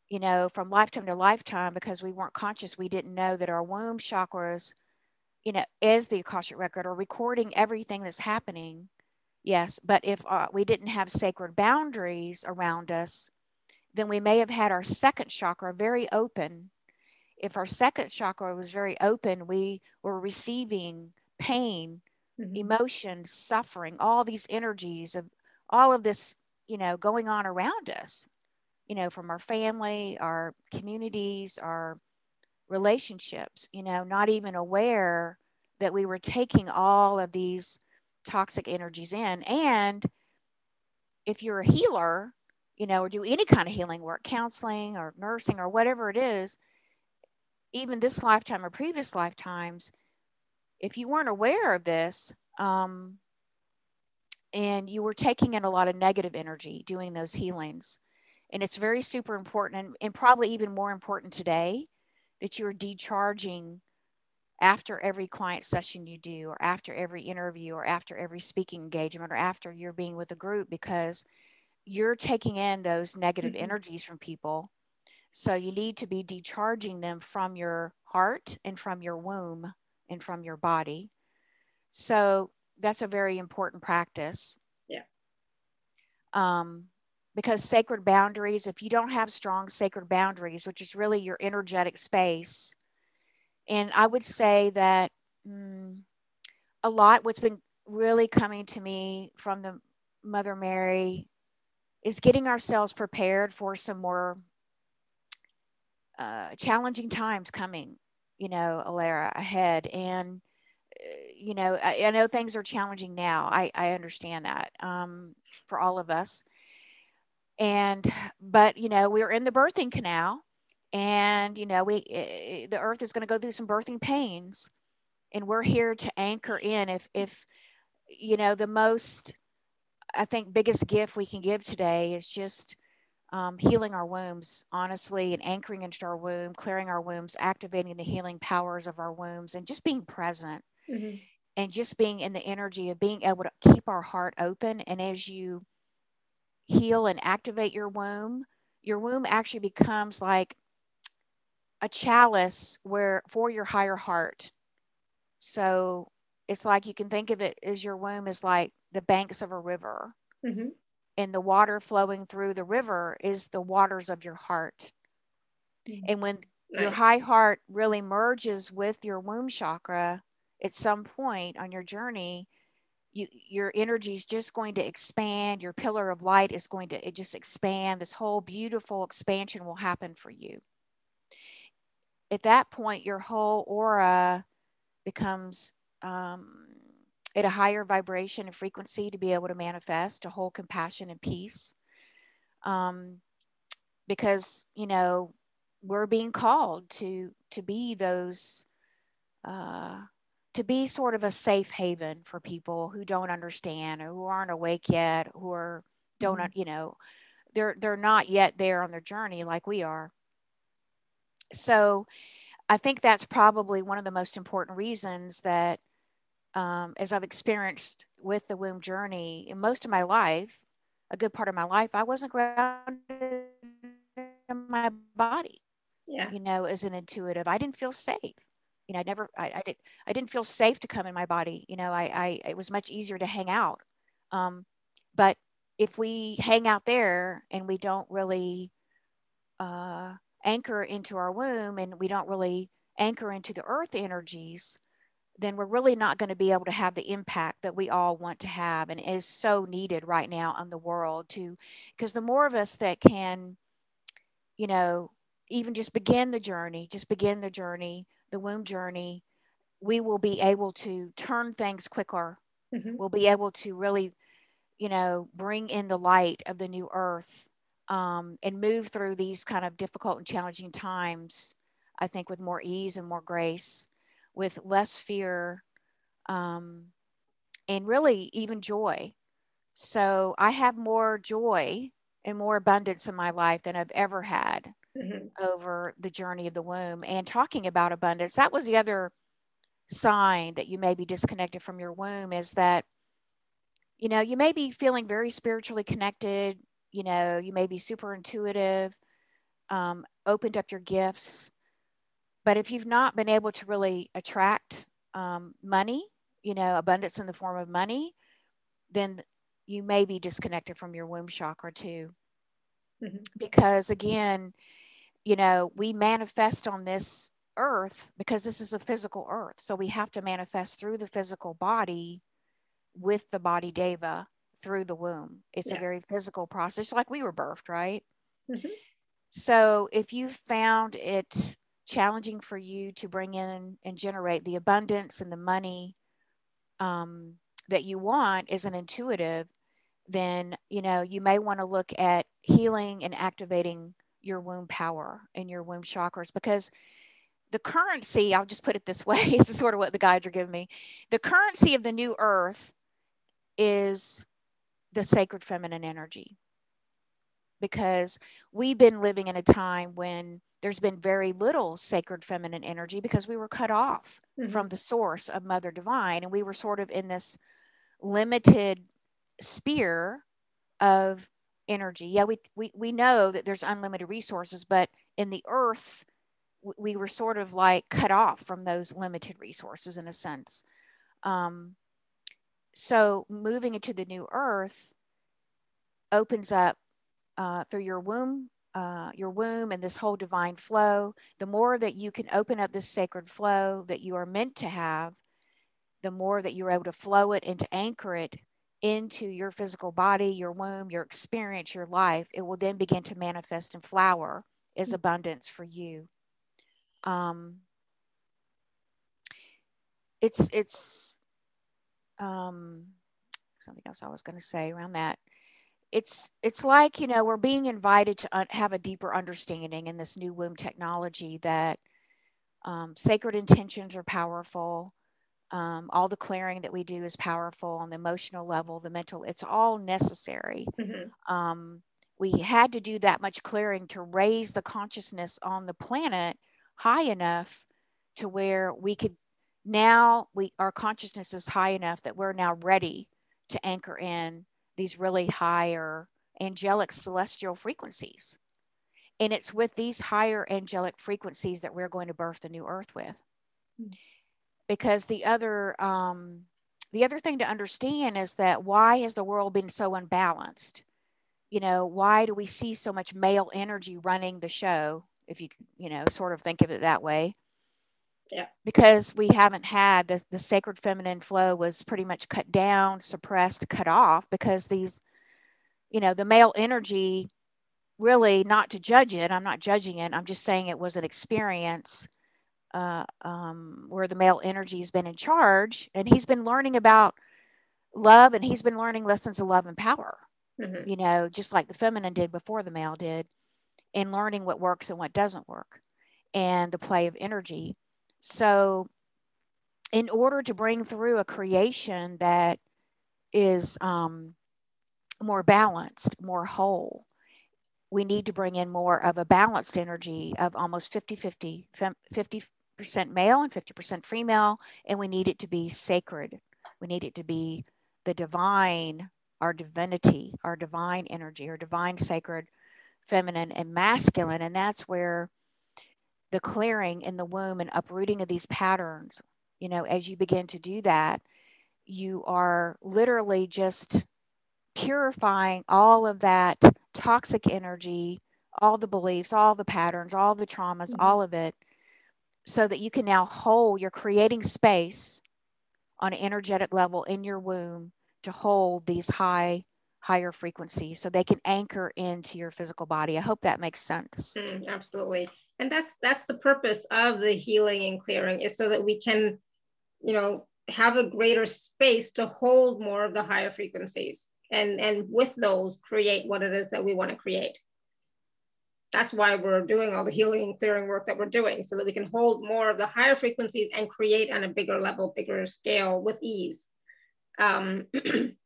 you know, from lifetime to lifetime, because we weren't conscious, we didn't know that our womb chakras, you know, as the Akashic record are recording everything that's happening. Yes, but if uh, we didn't have sacred boundaries around us, then we may have had our second chakra very open if our second chakra was very open, we were receiving pain, mm-hmm. emotion, suffering, all these energies of all of this, you know, going on around us, you know, from our family, our communities, our relationships, you know, not even aware that we were taking all of these toxic energies in. And if you're a healer, you know, or do any kind of healing work, counseling or nursing or whatever it is, even this lifetime or previous lifetimes, if you weren't aware of this, um, and you were taking in a lot of negative energy doing those healings, and it's very super important and, and probably even more important today that you're decharging after every client session you do or after every interview or after every speaking engagement or after you're being with a group because you're taking in those negative mm-hmm. energies from people so you need to be decharging them from your heart and from your womb and from your body. So that's a very important practice. Yeah. Um, because sacred boundaries, if you don't have strong sacred boundaries, which is really your energetic space, and I would say that mm, a lot, what's been really coming to me from the Mother Mary is getting ourselves prepared for some more uh, challenging times coming, you know, Alara ahead. And, uh, you know, I, I, know things are challenging now. I, I understand that um, for all of us. And, but, you know, we're in the birthing canal and, you know, we, it, the earth is going to go through some birthing pains and we're here to anchor in if, if, you know, the most, I think, biggest gift we can give today is just um, healing our wombs, honestly, and anchoring into our womb, clearing our wombs, activating the healing powers of our wombs, and just being present mm-hmm. and just being in the energy of being able to keep our heart open. And as you heal and activate your womb, your womb actually becomes like a chalice where for your higher heart. So it's like you can think of it as your womb is like the banks of a river. Mm-hmm and the water flowing through the river is the waters of your heart. Mm-hmm. And when nice. your high heart really merges with your womb chakra at some point on your journey, you, your energy is just going to expand. Your pillar of light is going to it just expand. This whole beautiful expansion will happen for you. At that point, your whole aura becomes um, at a higher vibration and frequency to be able to manifest, to hold compassion and peace. Um, because, you know, we're being called to to be those uh, to be sort of a safe haven for people who don't understand or who aren't awake yet, who are don't mm-hmm. you know, they're they're not yet there on their journey like we are. So I think that's probably one of the most important reasons that um, as I've experienced with the womb journey in most of my life, a good part of my life, I wasn't grounded in my body. Yeah. You know, as an intuitive, I didn't feel safe. You know, I never, I, I did, I didn't feel safe to come in my body. You know, I, I, it was much easier to hang out. Um, but if we hang out there and we don't really uh, anchor into our womb and we don't really anchor into the earth energies, then we're really not going to be able to have the impact that we all want to have and is so needed right now in the world to because the more of us that can you know even just begin the journey just begin the journey the womb journey we will be able to turn things quicker mm-hmm. we'll be able to really you know bring in the light of the new earth um, and move through these kind of difficult and challenging times i think with more ease and more grace with less fear um, and really even joy. So I have more joy and more abundance in my life than I've ever had mm-hmm. over the journey of the womb. And talking about abundance, that was the other sign that you may be disconnected from your womb is that, you know, you may be feeling very spiritually connected. You know, you may be super intuitive, um, opened up your gifts, but if you've not been able to really attract um, money, you know, abundance in the form of money, then you may be disconnected from your womb chakra too. Mm-hmm. Because again, you know, we manifest on this earth because this is a physical earth. So we have to manifest through the physical body with the body deva through the womb. It's yeah. a very physical process, like we were birthed, right? Mm-hmm. So if you found it challenging for you to bring in and generate the abundance and the money um, that you want as an intuitive, then you know you may want to look at healing and activating your womb power and your womb chakras because the currency i'll just put it this way this is sort of what the guides are giving me the currency of the new earth is the sacred feminine energy because we've been living in a time when there's been very little sacred feminine energy because we were cut off mm-hmm. from the source of Mother Divine. And we were sort of in this limited sphere of energy. Yeah, we, we, we know that there's unlimited resources, but in the earth, we were sort of like cut off from those limited resources in a sense. Um, so moving into the new earth opens up uh, through your womb uh, your womb and this whole divine flow, the more that you can open up this sacred flow that you are meant to have, the more that you're able to flow it and to anchor it into your physical body, your womb, your experience, your life, it will then begin to manifest and flower as mm. abundance for you. Um, it's it's um, something else I was going to say around that it's it's like you know we're being invited to un- have a deeper understanding in this new womb technology that um, sacred intentions are powerful um, all the clearing that we do is powerful on the emotional level the mental it's all necessary mm-hmm. um, we had to do that much clearing to raise the consciousness on the planet high enough to where we could now we our consciousness is high enough that we're now ready to anchor in these really higher angelic celestial frequencies. And it's with these higher angelic frequencies that we're going to birth the new earth with. Hmm. Because the other um, the other thing to understand is that why has the world been so unbalanced? You know, why do we see so much male energy running the show? If you you know sort of think of it that way, yeah. Because we haven't had the, the sacred feminine flow was pretty much cut down, suppressed, cut off because these, you know, the male energy really not to judge it. I'm not judging it. I'm just saying it was an experience uh, um, where the male energy has been in charge and he's been learning about love and he's been learning lessons of love and power, mm-hmm. you know, just like the feminine did before the male did, and learning what works and what doesn't work and the play of energy. So, in order to bring through a creation that is um, more balanced, more whole, we need to bring in more of a balanced energy of almost 50 50, 50% male and 50% female. And we need it to be sacred. We need it to be the divine, our divinity, our divine energy, our divine sacred feminine and masculine. And that's where the clearing in the womb and uprooting of these patterns, you know, as you begin to do that, you are literally just purifying all of that toxic energy, all the beliefs, all the patterns, all the traumas, mm-hmm. all of it, so that you can now hold, you're creating space on an energetic level in your womb to hold these high higher frequencies so they can anchor into your physical body. I hope that makes sense. Mm, absolutely. And that's that's the purpose of the healing and clearing is so that we can you know have a greater space to hold more of the higher frequencies and and with those create what it is that we want to create. That's why we're doing all the healing and clearing work that we're doing so that we can hold more of the higher frequencies and create on a bigger level bigger scale with ease. Um,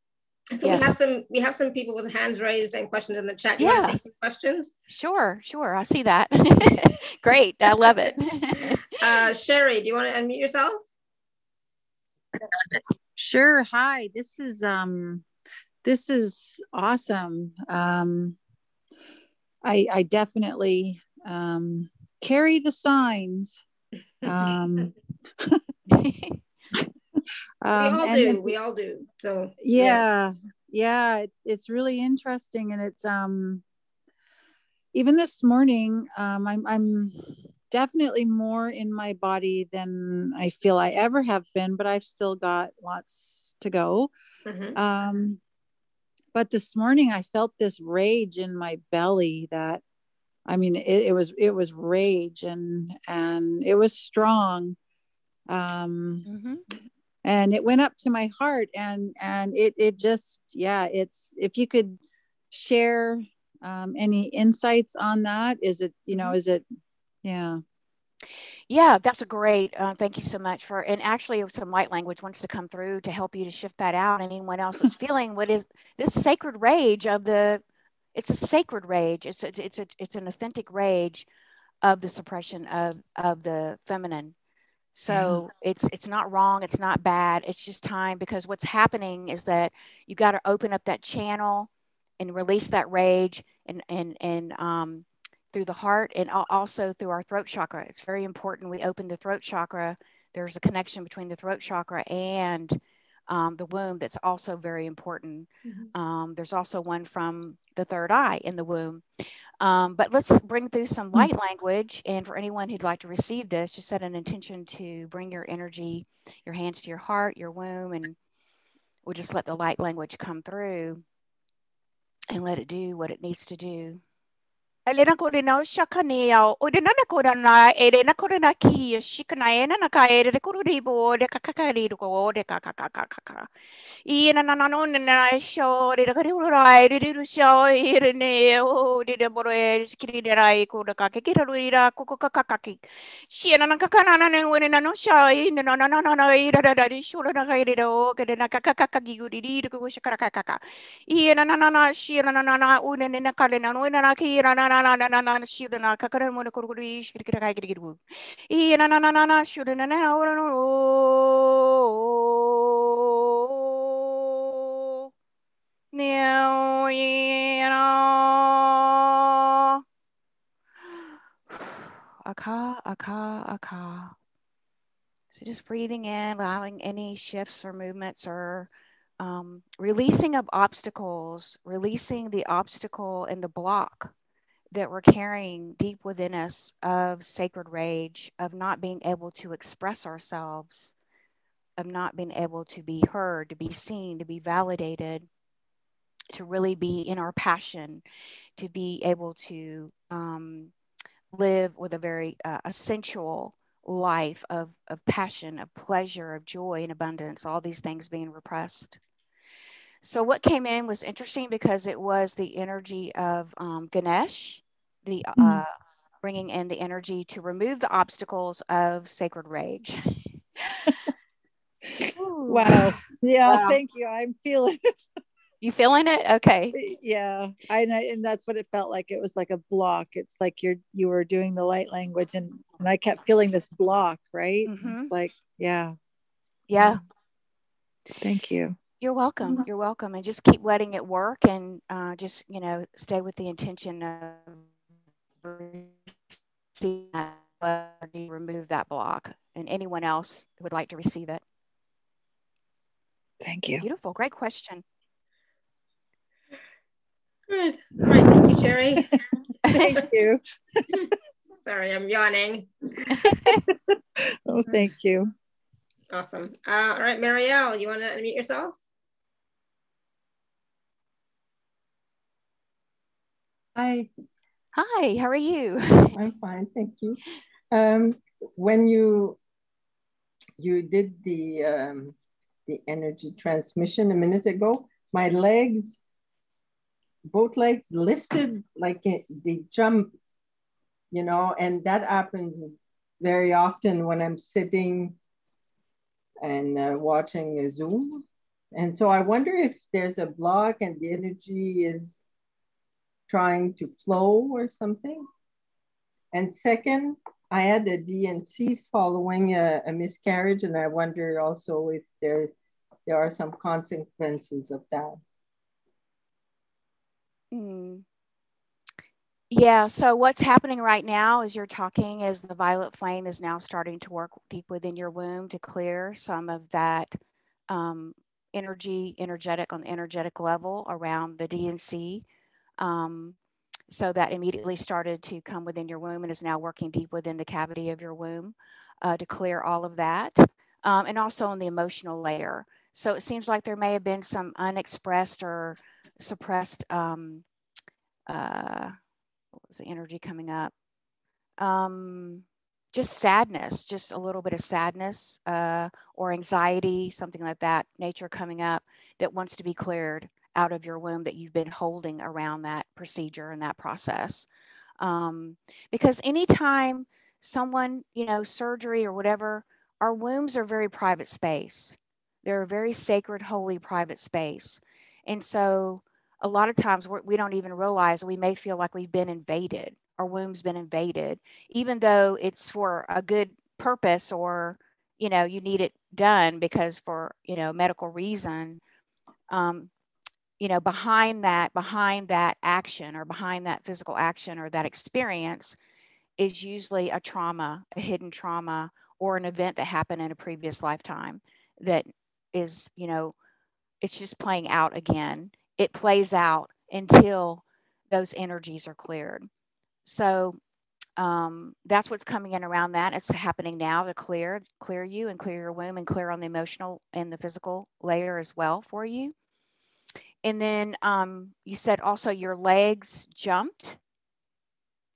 so yes. we have some we have some people with hands raised and questions in the chat. You yeah. want to take some questions? Sure sure. I see that. Great. I love it. Uh, sherry do you want to unmute yourself? Sure. Hi. This is um this is awesome. Um I, I definitely um, carry the signs. Um, we all um, do. We all do. So yeah, yeah, yeah, it's it's really interesting, and it's um even this morning, um, I'm I'm definitely more in my body than I feel I ever have been, but I've still got lots to go. Mm-hmm. Um, but this morning I felt this rage in my belly that I mean it, it was it was rage and and it was strong um mm-hmm. And it went up to my heart and and it it just yeah it's if you could share um, any insights on that is it you know mm-hmm. is it yeah yeah, that's a great. Uh, thank you so much for. And actually, if some light language wants to come through to help you to shift that out, and anyone else is feeling what is this sacred rage of the. It's a sacred rage. It's a, it's a, it's an authentic rage of the suppression of of the feminine. So yeah. it's it's not wrong. It's not bad. It's just time because what's happening is that you got to open up that channel and release that rage and and and um through the heart and also through our throat chakra. It's very important. We open the throat chakra. There's a connection between the throat chakra and um, the womb that's also very important. Mm-hmm. Um, there's also one from the third eye in the womb. Um, but let's bring through some mm. light language. And for anyone who'd like to receive this, just set an intention to bring your energy, your hands to your heart, your womb, and we'll just let the light language come through and let it do what it needs to do. Elena Corina Shakanea, Odinana Corana, Elena Corina Ki, Shikanaena Naka, the Kuribo, the Kakakarigo, the Kakakaka. Ian and Anon and I show the Karirai, the show here in the did the Boresh, Kirirai, Kuraka, Kirira, Kukakaki. She and Nakakana and when in a no show in the Nana, the Shuraka, the Nakakaki, the Kushakaka. Ian and Anana, she and Anana, Unen in a Kalina, when I Kira. Na shira na kakara mo na kuruguri shikira kira kai kira gu i na na na na na shira na na ora no now na aka aka aka so just breathing in allowing any shifts or movements or um, releasing of obstacles, releasing the obstacle and the block that we're carrying deep within us of sacred rage, of not being able to express ourselves, of not being able to be heard, to be seen, to be validated, to really be in our passion, to be able to um, live with a very uh, essential life of, of passion, of pleasure, of joy and abundance, all these things being repressed. So, what came in was interesting because it was the energy of um, Ganesh the mm. uh, bringing in the energy to remove the obstacles of sacred rage. wow. Yeah. Wow. Thank you. I'm feeling it. You feeling it? Okay. Yeah. I and that's what it felt like. It was like a block. It's like you're you were doing the light language and and I kept feeling this block, right? Mm-hmm. It's like, yeah. Yeah. Thank you. You're welcome. Mm-hmm. You're welcome. And just keep letting it work and uh, just, you know, stay with the intention of receive that, remove that block, and anyone else would like to receive it. Thank you. Beautiful. Great question. Good. All right. Thank you, Sherry. Thank you. Sorry, I'm yawning. oh, thank you. Awesome. Uh, all right, Marielle, you want to unmute yourself? Hi. Hi, how are you? I'm fine, thank you. Um, when you you did the um, the energy transmission a minute ago, my legs, both legs lifted like they jump, you know, and that happens very often when I'm sitting and uh, watching a Zoom. And so I wonder if there's a block and the energy is trying to flow or something. And second, I had a D&C following a, a, miscarriage, and I wonder also if there, there are some consequences of that. Mm. Yeah, so what's happening right now as you're talking is the violet flame is now starting to work deep within your womb to clear some of that um, energy, energetic on the energetic level around the D&C. Um, so that immediately started to come within your womb and is now working deep within the cavity of your womb uh, to clear all of that. Um, and also on the emotional layer. So it seems like there may have been some unexpressed or suppressed, um, uh, what was the energy coming up? Um, just sadness, just a little bit of sadness uh, or anxiety, something like that, nature coming up that wants to be cleared out of your womb that you've been holding around that procedure and that process. Um, because anytime someone, you know, surgery or whatever, our wombs are very private space. They're a very sacred, holy, private space. And so a lot of times we're, we do not even realize we may feel like we've been invaded. Our womb's been invaded, even though it's for a good purpose or, you know, you need it done because for, you know, medical reason. Um, you know behind that behind that action or behind that physical action or that experience is usually a trauma a hidden trauma or an event that happened in a previous lifetime that is you know it's just playing out again. It plays out until those energies are cleared. So um, that's what's coming in around that. It's happening now to clear clear you and clear your womb and clear on the emotional and the physical layer as well for you and then um, you said also your legs jumped.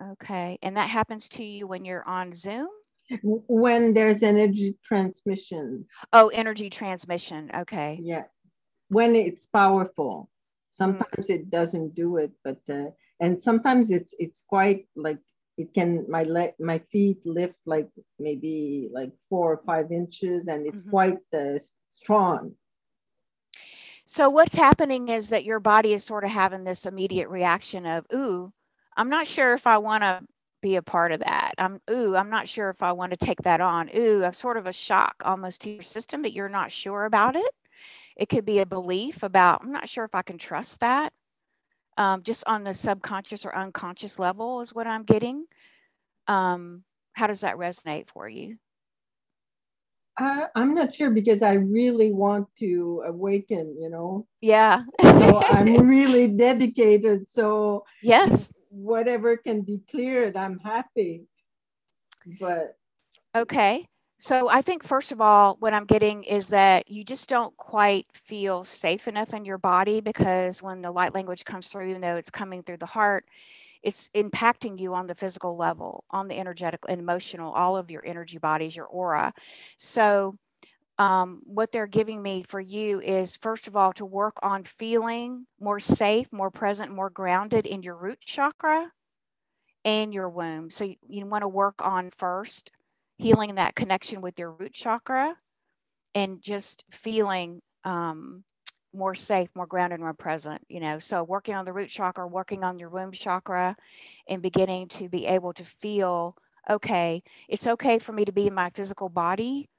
Okay. And that happens to you when you're on Zoom? When there's energy transmission. Oh, energy transmission. Okay. Yeah. When it's powerful. Sometimes mm. it doesn't do it, but uh, and sometimes it's it's quite like it can my leg my feet lift like maybe like four or five inches and it's mm-hmm. quite uh, strong so what's happening is that your body is sort of having this immediate reaction of, ooh, I'm not sure if I want to be a part of that. I'm ooh, I'm not sure if I want to take that on. Ooh, a sort of a shock almost to your system, but you're not sure about it. It could be a belief about, I'm not sure if I can trust that. Um, just on the subconscious or unconscious level is what I'm getting. Um, how does that resonate for you? I, am not sure because I really want to awaken, you know. Yeah. so I'm really dedicated. So yes, whatever can be cleared, I'm happy. But okay. So I think first of all, what I'm getting is that you just don't quite feel safe enough in your body because when the light language comes through, even though it's coming through the heart, it's impacting you on the physical level, on the energetic and emotional, all of your energy bodies, your aura. So, um, what they're giving me for you is first of all to work on feeling more safe, more present, more grounded in your root chakra and your womb. So, you, you want to work on first healing that connection with your root chakra and just feeling um, more safe, more grounded, more present, you know. So working on the root chakra, working on your womb chakra, and beginning to be able to feel, okay, it's okay for me to be in my physical body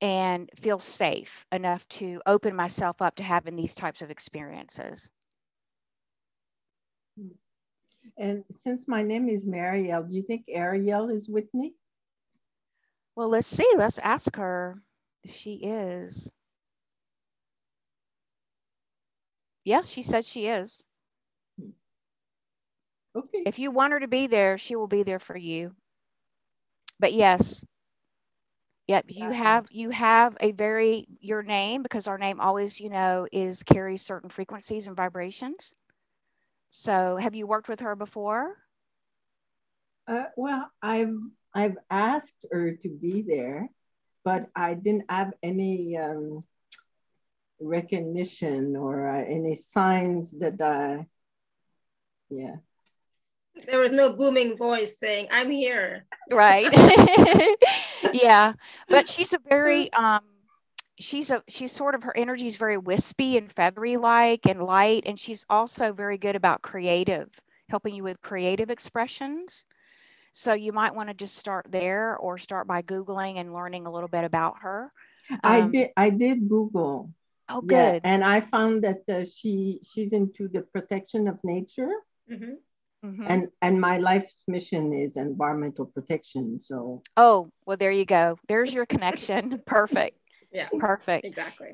and feel safe enough to open myself up to having these types of experiences. Hmm. And since my name is Marielle, do you think Ariel is with me? Well, let's see. Let's ask her she is. Yes, she said she is. Okay. If you want her to be there, she will be there for you. But yes, yep, you have you have a very your name because our name always, you know, is carries certain frequencies and vibrations. So, have you worked with her before? Uh, well, I've I've asked her to be there, but I didn't have any um, recognition or uh, any signs that I, yeah. There was no booming voice saying, I'm here. Right. yeah. But she's a very, um, she's a, she's sort of, her energy is very wispy and feathery like and light. And she's also very good about creative, helping you with creative expressions. So you might want to just start there or start by Googling and learning a little bit about her. I um, did, I did Google. Oh, good. Yeah, and I found that uh, she, she's into the protection of nature. Mm-hmm. Mm-hmm. And and my life's mission is environmental protection. So oh well, there you go. There's your connection. Perfect. Yeah. Perfect. Exactly.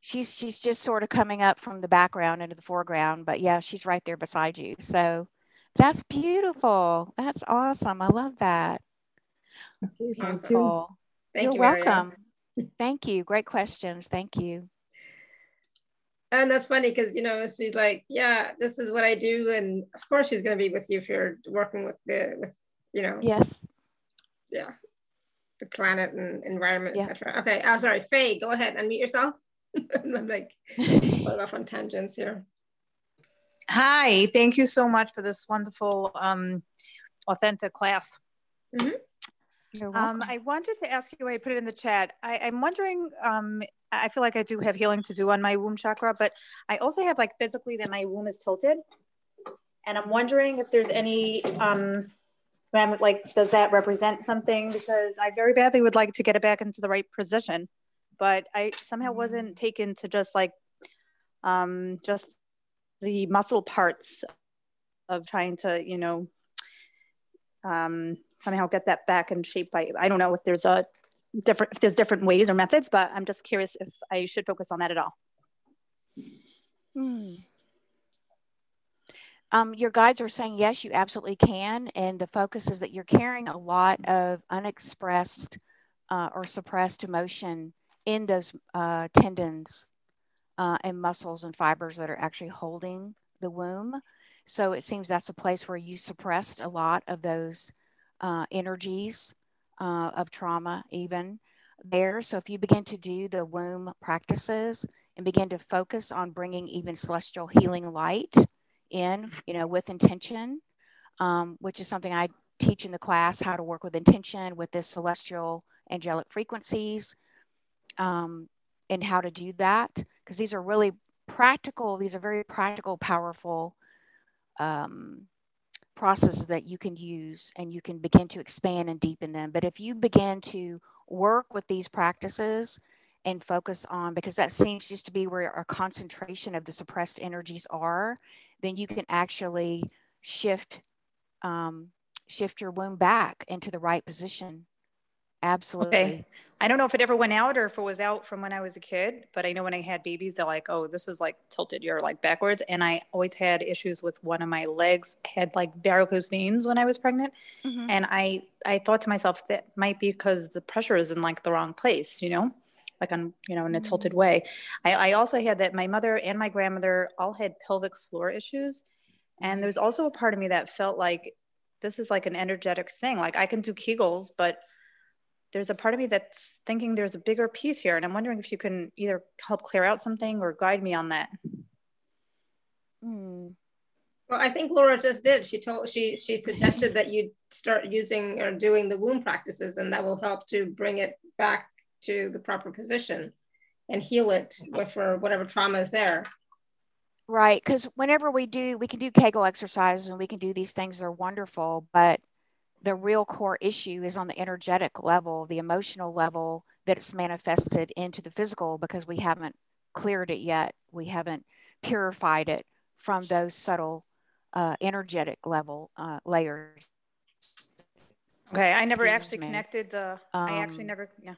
She's she's just sort of coming up from the background into the foreground, but yeah, she's right there beside you. So that's beautiful. That's awesome. I love that. Okay, beautiful. Thank You're you, welcome. Thank you. Great questions. Thank you and that's funny because you know she's like yeah this is what i do and of course she's going to be with you if you're working with the with you know. Yes. Yeah. The planet and environment yeah. etc okay oh sorry faye go ahead and meet yourself i'm like off on tangents here. Hi thank you so much for this wonderful um authentic class. Mm-hmm. Um, I wanted to ask you, I put it in the chat. I, am wondering um, I feel like I do have healing to do on my womb chakra, but I also have like physically that my womb is tilted. And I'm wondering if there's any, um, like, does that represent something? Because I very badly would like to get it back into the right position, but I somehow wasn't taken to just like, um, just the muscle parts of trying to, you know, um, somehow get that back in shape by, I don't know if there's a different if there's different ways or methods but i'm just curious if i should focus on that at all hmm. um, your guides are saying yes you absolutely can and the focus is that you're carrying a lot of unexpressed uh, or suppressed emotion in those uh, tendons uh, and muscles and fibers that are actually holding the womb so it seems that's a place where you suppressed a lot of those uh, energies uh, of trauma, even there. So if you begin to do the womb practices and begin to focus on bringing even celestial healing light in, you know, with intention, um, which is something I teach in the class how to work with intention with this celestial angelic frequencies um, and how to do that because these are really practical these are very practical powerful um, processes that you can use and you can begin to expand and deepen them. But if you begin to work with these practices and focus on, because that seems just to be where our concentration of the suppressed energies are, then you can actually shift um, shift your womb back into the right position Absolutely. Okay. I don't know if it ever went out or if it was out from when I was a kid, but I know when I had babies, they're like, oh, this is like tilted. You're like backwards. And I always had issues with one of my legs had like varicose veins when I was pregnant. Mm-hmm. And I, I thought to myself that might be because the pressure is in like the wrong place, you know, like on, you know, in a mm-hmm. tilted way. I, I also had that my mother and my grandmother all had pelvic floor issues. And there's also a part of me that felt like this is like an energetic thing. Like I can do Kegels, but there's a part of me that's thinking there's a bigger piece here and i'm wondering if you can either help clear out something or guide me on that. Hmm. well i think laura just did. She told she she suggested that you start using or doing the womb practices and that will help to bring it back to the proper position and heal it for whatever trauma is there. Right because whenever we do we can do kegel exercises and we can do these things they're wonderful but the real core issue is on the energetic level, the emotional level that it's manifested into the physical because we haven't cleared it yet. We haven't purified it from those subtle uh, energetic level uh, layers. Okay, I never actually connected the. Um, I actually um, never. Yeah,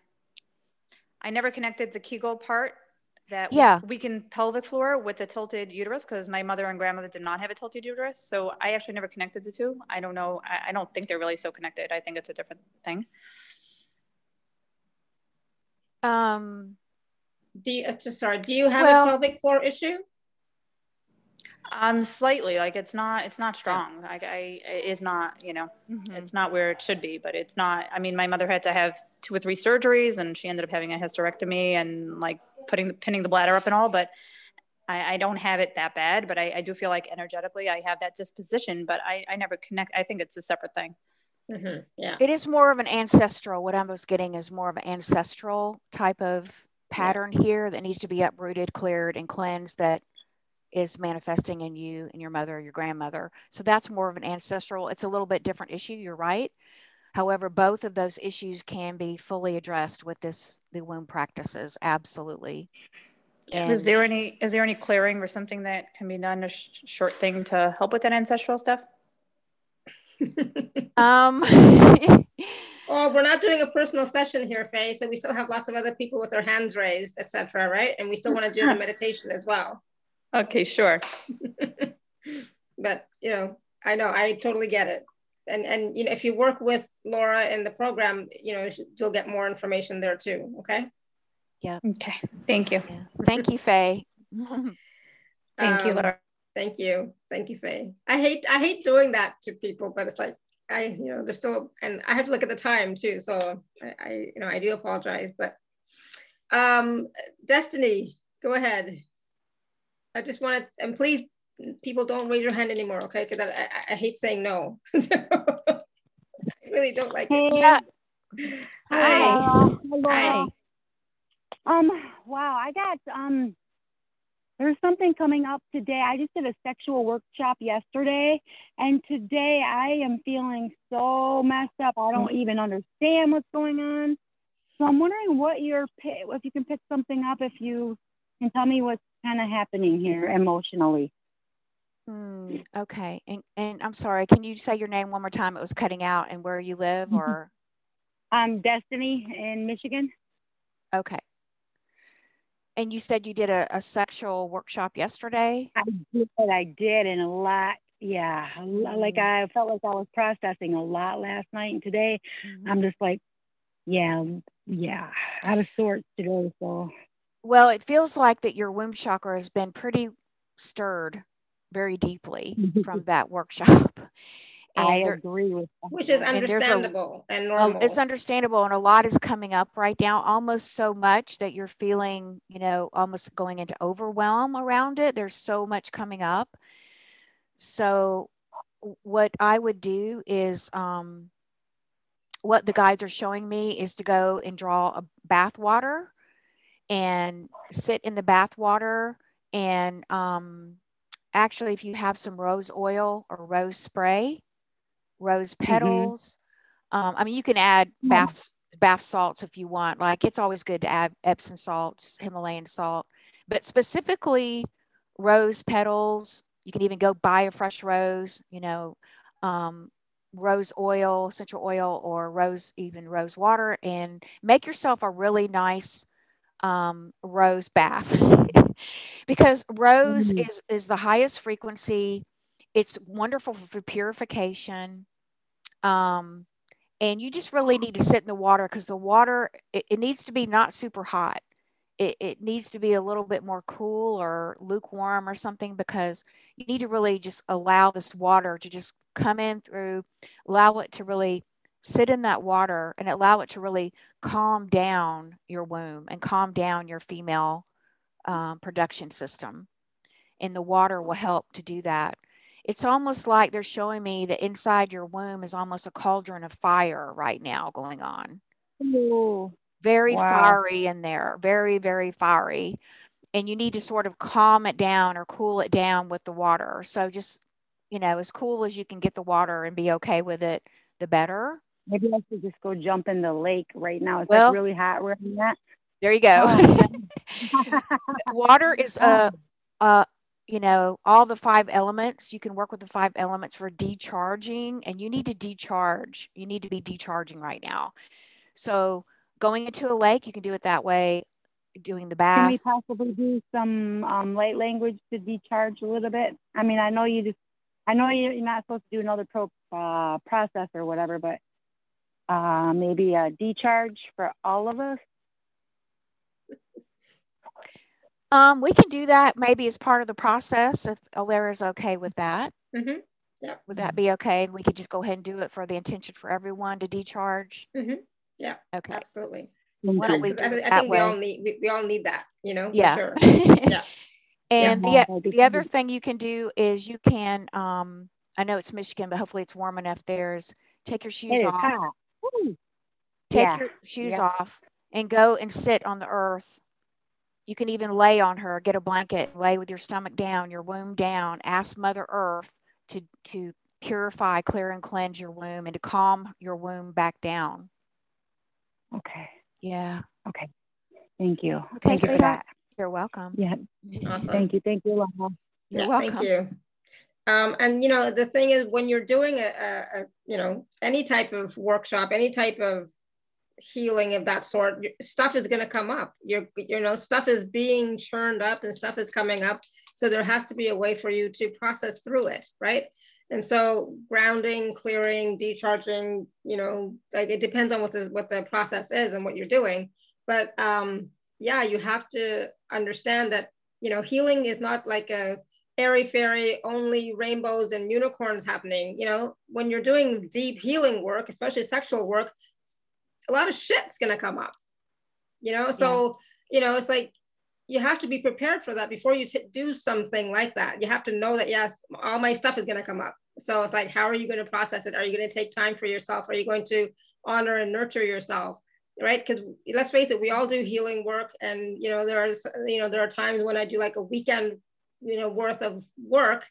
I never connected the Kegel part that Yeah. weakened pelvic floor with the tilted uterus because my mother and grandmother did not have a tilted uterus. So I actually never connected the two. I don't know. I, I don't think they're really so connected. I think it's a different thing. Um, Do you, uh, sorry, do you have Well- a pelvic floor issue? Um, slightly like it's not, it's not strong. Like I, it is not, you know, mhm. it's not where it should be, but it's not, I mean, my mother had to have two or three surgeries and she ended up having a hysterectomy and like putting, the pinning the bladder up and all, but I, I don't have it that bad, but I, I do feel like energetically I have that disposition, but I, I never connect. I think it's a separate thing. Mhm, Yeah. It is more of an ancestral. What I was getting is more of an ancestral type of pattern here that needs to be uprooted, cleared, and cleansed. That is manifesting in you and your mother, your grandmother. So that's more of an ancestral. It's a little bit different issue. You're right. However, both of those issues can be fully addressed with this the womb practices. Absolutely. Is there any, is there any clearing or something that can be done, a sh- short thing to help with that ancestral stuff? um Well, we're not doing a personal session here, Faye, so we still have lots of other people with their hands raised, etc. right? And we still want to do the meditation as well. Okay, sure. but you know, I know I totally get it. And and you know, if you work with Laura in the program, you know, you'll get more information there too. Okay. Yeah. Okay, thank you. yeah. thank you, Faye. Thank you, Um, Laura. Thank you. Thank you, Faye. I hate I hate doing that to people, but it's like I, you know, there's still and I have to look at the time too. So I, I you know, I do apologize, but um Destiny, go ahead. I just want to and please people don't raise your hand anymore, okay? Because I, I, I hate saying no. I really don't like it. yeah. Hi. Hello. Hello. Hi. Um, wow, I got um there's something coming up today. I just did a sexual workshop yesterday and today I am feeling so messed up. I don't even understand what's going on. So I'm wondering what your pi- if you can pick something up if you can tell me what's kind of happening here emotionally. Hmm, okay. And, and I'm sorry, can you say your name one more time? It was cutting out and where you live or, Um, Destiny in Michigan. okay. And you said you did a, a sexual workshop yesterday? I did, I did, and a lot. Yeah, lo- like I felt like I was processing a lot last night and today. Mhm. I'm just like, yeah, yeah, out of sorts today. So Well, it feels like that your womb chakra has been pretty stirred very deeply from that workshop. I there- agree with that. Which is And a- understandable and normal. it's understandable, and a lot is coming up right now, almost so much that you're feeling, you know, almost going into overwhelm around it. There's so much coming up. So, what I would do is, um, what the guides are showing me is to go and draw a bath water and sit in the bath water. And um, actually, if you have some rose oil or rose spray, rose petals, um, I mean, you can add bath bath salts if you want. Like it's always good to add Epsom salts, Himalayan salt, but specifically rose petals. You can even go buy a fresh rose. You know, um, rose oil, essential oil, or rose even rose water, and make yourself a really nice um, rose bath because rose Mhm. is is the highest frequency. It's wonderful for purification. Um, and you just really need to sit in the water because the water it, it needs to be not super hot it, it needs to be a little bit more cool or lukewarm or something because you need to really just allow this water to just come in through allow it to really sit in that water and allow it to really calm down your womb and calm down your female um, production system and the water will help to do that it's almost like they're showing me that inside your womb is almost a cauldron of fire right now going on. Ooh, Very Wow. fiery in there, very, very fiery. And you need to sort of calm it down or cool it down with the water. So just, you know, as cool as you can get the water and be okay with it, the better. maybe I should just go jump in the lake right now. It's Well- like really hot where I'm at. There you go. Oh, water is a, uh, you know, all the five elements. You can work with the five elements for decharging, and you need to decharge. You need to be decharging right now. So, going into a lake, you can do it that way. doing the bath. Can we possibly do some um, light language to decharge a little bit? I mean, I know you just, I know you're you're not supposed to do another pro, uh, process or whatever, but uh, maybe a decharge for all of us. Um, we can do that maybe as part of the process if Alara's okay with that. hmm Would that be okay? And we could just go ahead and do it for the intention for everyone to decharge? Mhm. Yeah, Okay. Absolutely. Why don't we Because I, do thi- it I that think we all need we, we all need that, you know, for Yeah. sure. Yeah. And Yeah, the, the other thing you can do is you can, um, I know it's Michigan, but hopefully it's warm enough there is take your shoes off, take Yeah. your shoes Yeah. off and go and sit on the earth. You can even lay on her, get a blanket, lay with your stomach down, your womb down, ask Mother Earth to, to purify, clear and cleanse your womb and to calm your womb back down. Okay. Yeah. Okay. Thank you. Okay, Thank you for sweetheart. that. You're welcome. Yeah. Awesome. Thank you. Thank you, Laura. You're yeah, welcome. Thank you. Um, and you know, the thing is when you're doing a, a, a, you know, any type of workshop, any type of healing of that sort, stuff is going to come up. You're, you know, stuff is being churned up and stuff is coming up. So there has to be a way for you to process through it, right? And so grounding, clearing, decharging, you know, like it depends on what the what the process is and what you're doing. But um, yeah, you have to understand that you know healing is not like a airy fairy only rainbows and unicorns happening you know when you're doing deep healing work especially sexual work a lot of shit's going to come up you know? So you know it's like you have to be prepared for that before you t- do something like that. You have to know that yes all my stuff is going to come up. So it's like how are you going to process it? Are you going to take time for yourself? Are you going to honor and nurture yourself right? Because let's face it we all do healing work and you know there's you know there are times when i do like a weekend you know worth of work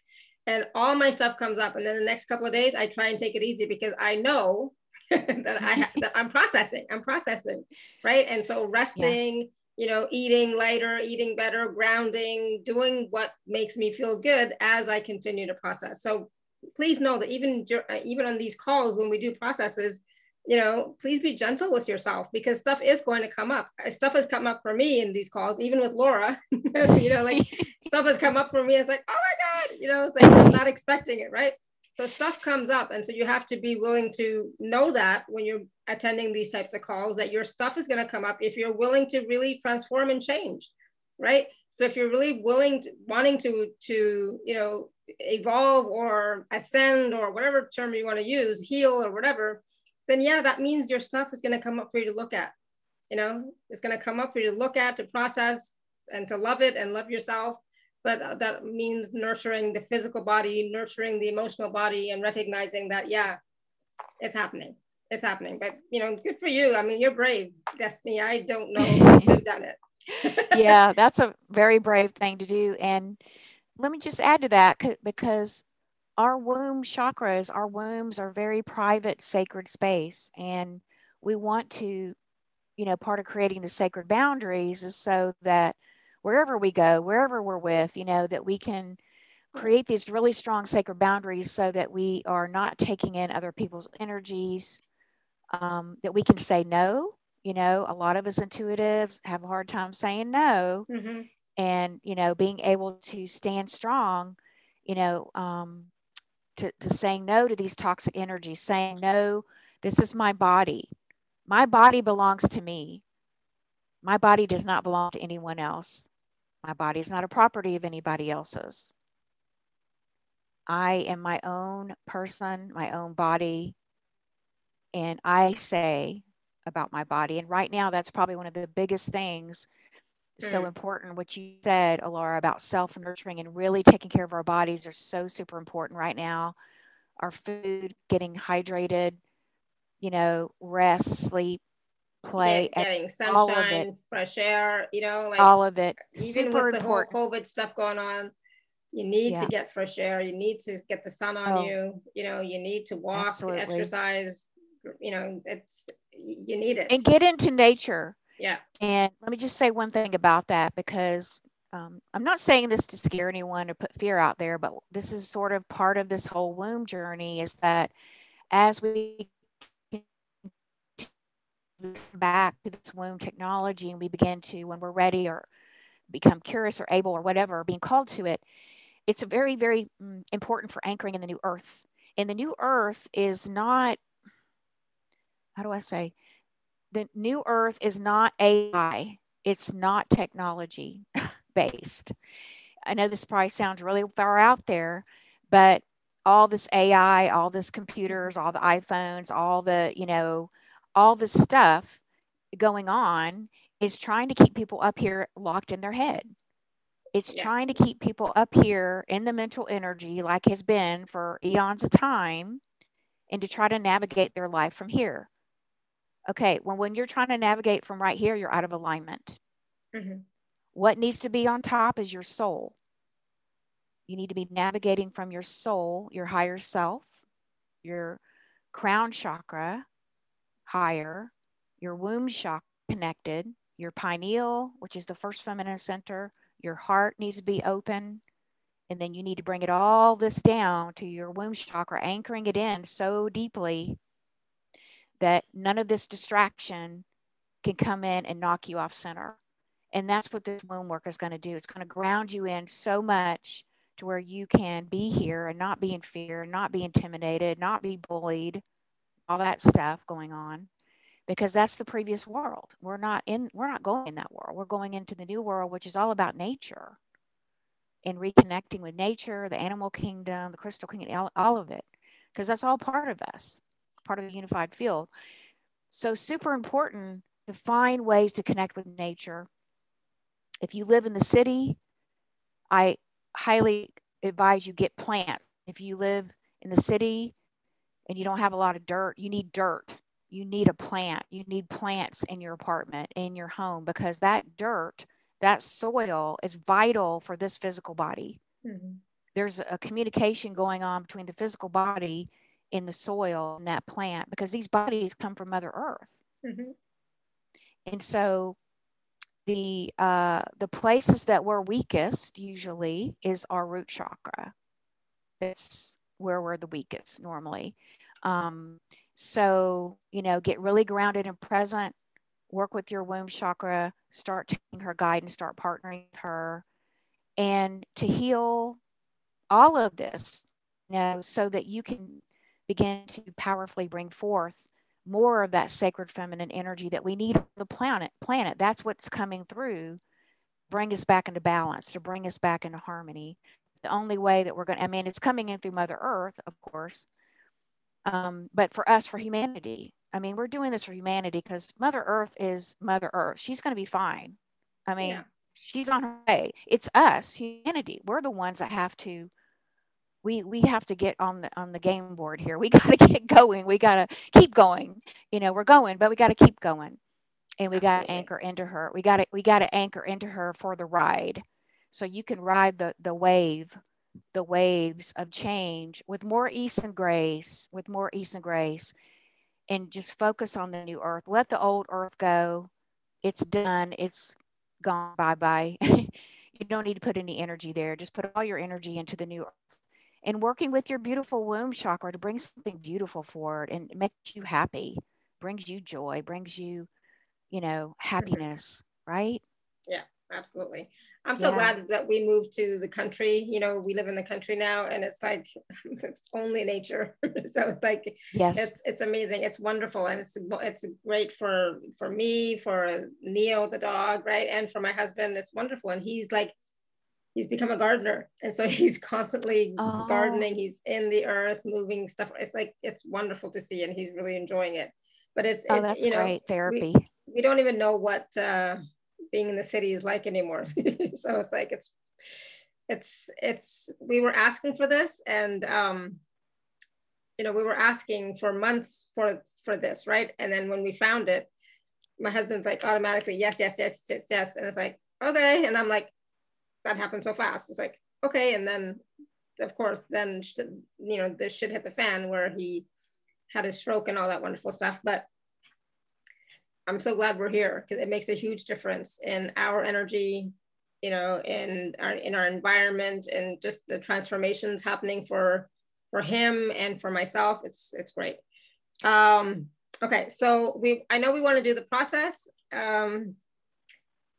and all my stuff comes up. And then the next couple of days i try and take it easy because i know that i ha- that i'm processing i'm processing right? And so resting you know eating lighter eating better grounding doing what makes me feel good as i continue to process. So please know that even uh, even on these calls when we do processes you know please be gentle with yourself because stuff is going to come up. Uh, stuff has come up for me in these calls even with laura. You know like stuff has come up for me. It's like oh my god you know it's like i'm not expecting it right so stuff comes up and so you have to be willing to know that when you're attending these types of calls that your stuff is going to come up if you're willing to really transform and change right? So if you're really willing to wanting to to you know evolve or ascend or whatever term you want to use heal or whatever then yeah that means your stuff is going to come up for you to look at you know? It's going to come up for you to look at to process and to love it and love yourself but uh, that means nurturing the physical body nurturing the emotional body and recognizing that yeah it's happening. It's happening. But you know good for you. I mean you're brave destiny. I don't know you've done it. Yeah, that's a very brave thing to do. And let me just add to that because our womb chakras, our wombs are very private, sacred space. And we want to, you know, part of creating the sacred boundaries is so that wherever we go, wherever we're with, you know, that we can create these really strong sacred boundaries so that we are not taking in other people's energies, um, that we can say no. You know, a lot of us intuitives have a hard time saying no Mhm. and you know being able to stand strong you know um, to, to saying no to these toxic energies saying no this is my body my body belongs to me my body does not belong to anyone else my body is not a property of anybody else's. I am my own person my own body and i say about my body. And right now that's probably one of the biggest things so Mm. important what you said Alara about self nurturing and really taking care of our bodies are so super important right now. Our food getting hydrated you know rest sleep play Get- getting all of it. sunshine fresh air you know like all of it even super with the important whole COVID stuff going on, you need Yeah. to get fresh air. You need to get the sun on Oh. you. You know, you need to walk, Absolutely. exercise. You know, it's you need it. and get into nature yeah, And let me just say one thing about that because um, I'm not saying this to scare anyone or put fear out there, but this is sort of part of this whole womb journey is that as we back to this womb technology and we begin to, when we're ready or become curious or able or whatever, being called to it, it's very, very mm, important for anchoring in the new earth. And the new earth is not, how do I say, the new earth is not AI, it's not technology based. I know this probably sounds really far out there, but all this AI, all this computers, all the iPhones, all the, you know, all this stuff going on is trying to keep people up here locked in their head. It's yeah. trying to keep people up here in the mental energy, like has been for eons of time, and to try to navigate their life from here. Okay, well, when you're trying to navigate from right here, you're out of alignment. Mm-hmm. What needs to be on top is your soul. You need to be navigating from your soul, your higher self, your crown chakra, higher, your womb shock connected, your pineal, which is the first feminine center, your heart needs to be open. And then you need to bring it all this down to your womb chakra, anchoring it in so deeply that none of this distraction can come in and knock you off center. And that's what this womb work is going to do. It's going to ground you in so much to where you can be here and not be in fear, not be intimidated, not be bullied, all that stuff going on because that's the previous world. We're not in we're not going in that world. We're going into the new world which is all about nature and reconnecting with nature, the animal kingdom, the crystal kingdom, all, all of it because that's all part of us, part of the unified field. So super important to find ways to connect with nature if you live in the city, I highly advise you get plants. If you live in the city and you don't have a lot of dirt, you need dirt. You need a plant. You need plants in your apartment, in your home, because that dirt, that soil is vital for this physical body. Mm-hmm. There's a communication going on between the physical body in the soil and that plant because these bodies come from Mother Earth. Mm-hmm. And so the uh, the places that we're weakest usually is our root chakra. That's where we're the weakest normally. Um, so you know, get really grounded and present. Work with your womb chakra. Start taking her guidance. Start partnering with her, and to heal all of this, you know, so that you can begin to powerfully bring forth more of that sacred feminine energy that we need on the planet planet that's what's coming through bring us back into balance to bring us back into harmony the only way that we're going to i mean it's coming in through mother earth of course um, but for us for humanity i mean we're doing this for humanity because mother earth is mother earth she's going to be fine i mean yeah. she's on her way it's us humanity we're the ones that have to we we have to get on the on the game board here. We got to get going. We got to keep going. You know, we're going, but we got to keep going, and we got to anchor into her. We got to we got to anchor into her for the ride, so you can ride the the wave, the waves of change with more ease and grace, with more ease and grace, and just focus on the new earth. Let the old earth go. It's done. It's gone. Bye bye. you don't need to put any energy there. Just put all your energy into the new earth and working with your beautiful womb chakra to bring something beautiful forward and makes you happy, brings you joy, brings you, you know, mm-hmm. happiness, right? Yeah, absolutely. I'm so yeah. glad that we moved to the country. You know, we live in the country now, and it's like it's only nature. so it's like yes, it's it's amazing. It's wonderful, and it's it's great for for me, for Neo the dog, right, and for my husband. It's wonderful, and he's like he's become a gardener and so he's constantly oh. gardening he's in the earth moving stuff it's like it's wonderful to see and he's really enjoying it but it's oh, it, that's you know great therapy we, we, don't even know what uh, being in the city is like anymore so it's like it's it's it's we were asking for this and um you know we were asking for months for for this right and then when we found it my husband's like automatically yes yes yes yes yes and it's like okay and i'm like that happened so fast. It's like, okay. And then, of course, then, you know, this shit hit the fan where he had his stroke and all that wonderful stuff. But I'm so glad we're here because it makes a huge difference in our energy, you know, in our, in our environment and just the transformations happening for, for him and for myself. It's, it's great. Um, Okay, so we I know we want to do the process. Um,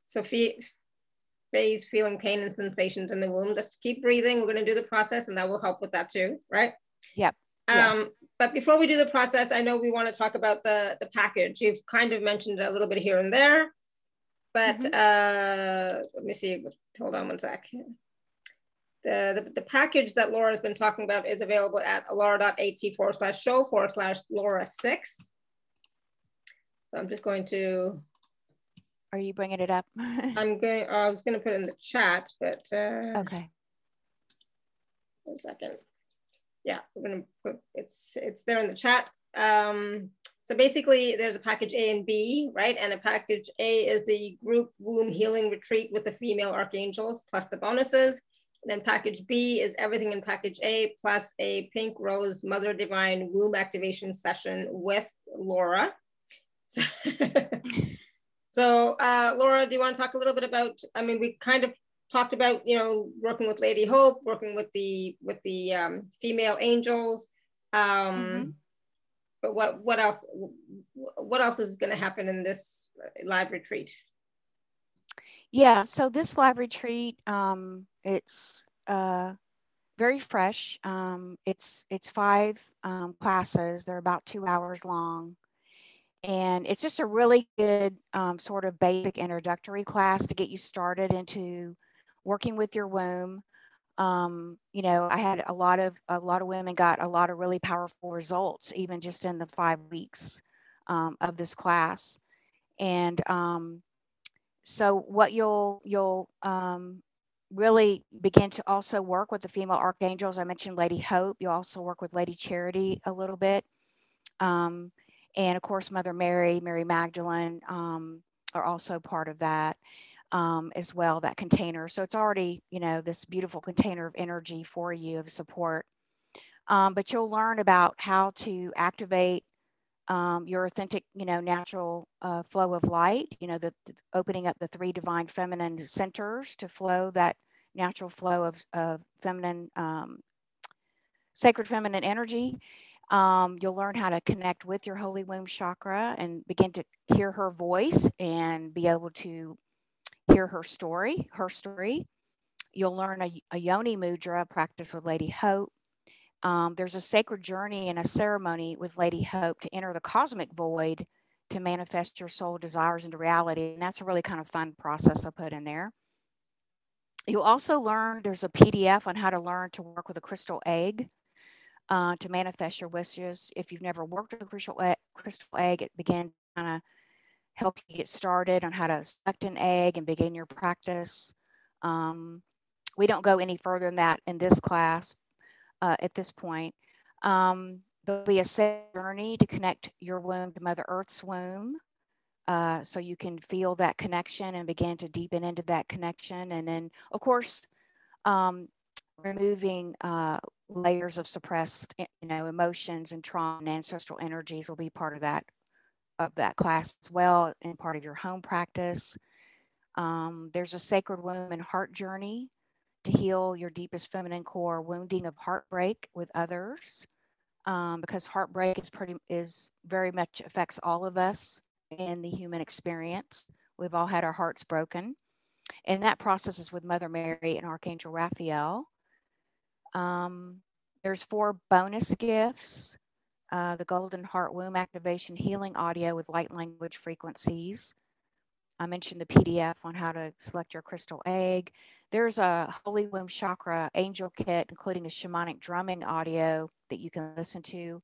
so Faye's feeling pain and sensations in the womb. Just keep breathing. We're going to do the process, and that will help with that too, right? Yep. Um, yes. But before we do the process, I know we want to talk about the the package. You've kind of mentioned it a little bit here and there, but mm -hmm. uh, let me see. Hold on one sec. The, the, the, package that Laura has been talking about is available at alara.at forward slash show forward slash Laura six. So I'm just going to. Are you bringing it up? I'm going, I was going to put it in the chat, but. Uh, okay. One second. Yeah, we're to put, it's, it's there in the chat. Um, so basically there's a package A and B, right? And a package A is the group womb healing retreat with the female archangels plus the bonuses. Then package B is everything in package A plus a pink rose mother divine womb activation session with Laura. So, so uh, Laura, do you want to talk a little bit about, I mean, we kind of talked about, you know, working with Lady Hope, working with the, with the um, female angels. Um, mm -hmm. But what, what else, what else is going to happen in this live retreat? Yeah, so this live retreat, um, it's uh, very fresh. Um, it's it's five um, classes. They're about two hours long, and it's just a really good um, sort of basic introductory class to get you started into working with your womb. Um, you know, I had a lot of a lot of women got a lot of really powerful results, even just in the five weeks um, of this class, and um, so what you'll you'll um, really begin to also work with the female archangels. I mentioned Lady Hope. You also work with Lady Charity a little bit, um, and of course Mother Mary, Mary Magdalene um, are also part of that um, as well. That container. So it's already you know this beautiful container of energy for you of support. Um, but you'll learn about how to activate um, your authentic, you know, natural uh, flow of light, you know, the, the, opening up the three divine feminine centers to flow that natural flow of, of feminine, um, sacred feminine energy. Um, you'll learn how to connect with your holy womb chakra and begin to hear her voice and be able to hear her story, her story. You'll learn a, a yoni mudra practice with Lady Hope. Um, there's a sacred journey and a ceremony with Lady Hope to enter the cosmic void to manifest your soul desires into reality. And that's a really kind of fun process I put in there. You'll also learn there's a PDF on how to learn to work with a crystal egg uh, to manifest your wishes. If you've never worked with a crystal egg, crystal egg it begin kind of help you get started on how to select an egg and begin your practice. Um, we don't go any further than that in this class, uh, at this point. Um, there'll be a journey to connect your womb to Mother Earth's womb. Uh, so you can feel that connection and begin to deepen into that connection. And then, of course, um, removing uh, layers of suppressed, you know, emotions and trauma and ancestral energies will be part of that of that class as well, and part of your home practice. Um, there's a sacred womb and heart journey to heal your deepest feminine core wounding of heartbreak with others. Um, because heartbreak is pretty is very much affects all of us in the human experience. We've all had our hearts broken. And that process is with mother mary and archangel raphael. Um, there's four bonus gifts uh, the golden heart womb activation healing audio with light language frequencies I mentioned the PDF on how to select your crystal egg. There's a Holy Womb Chakra angel kit, including a shamanic drumming audio that you can listen to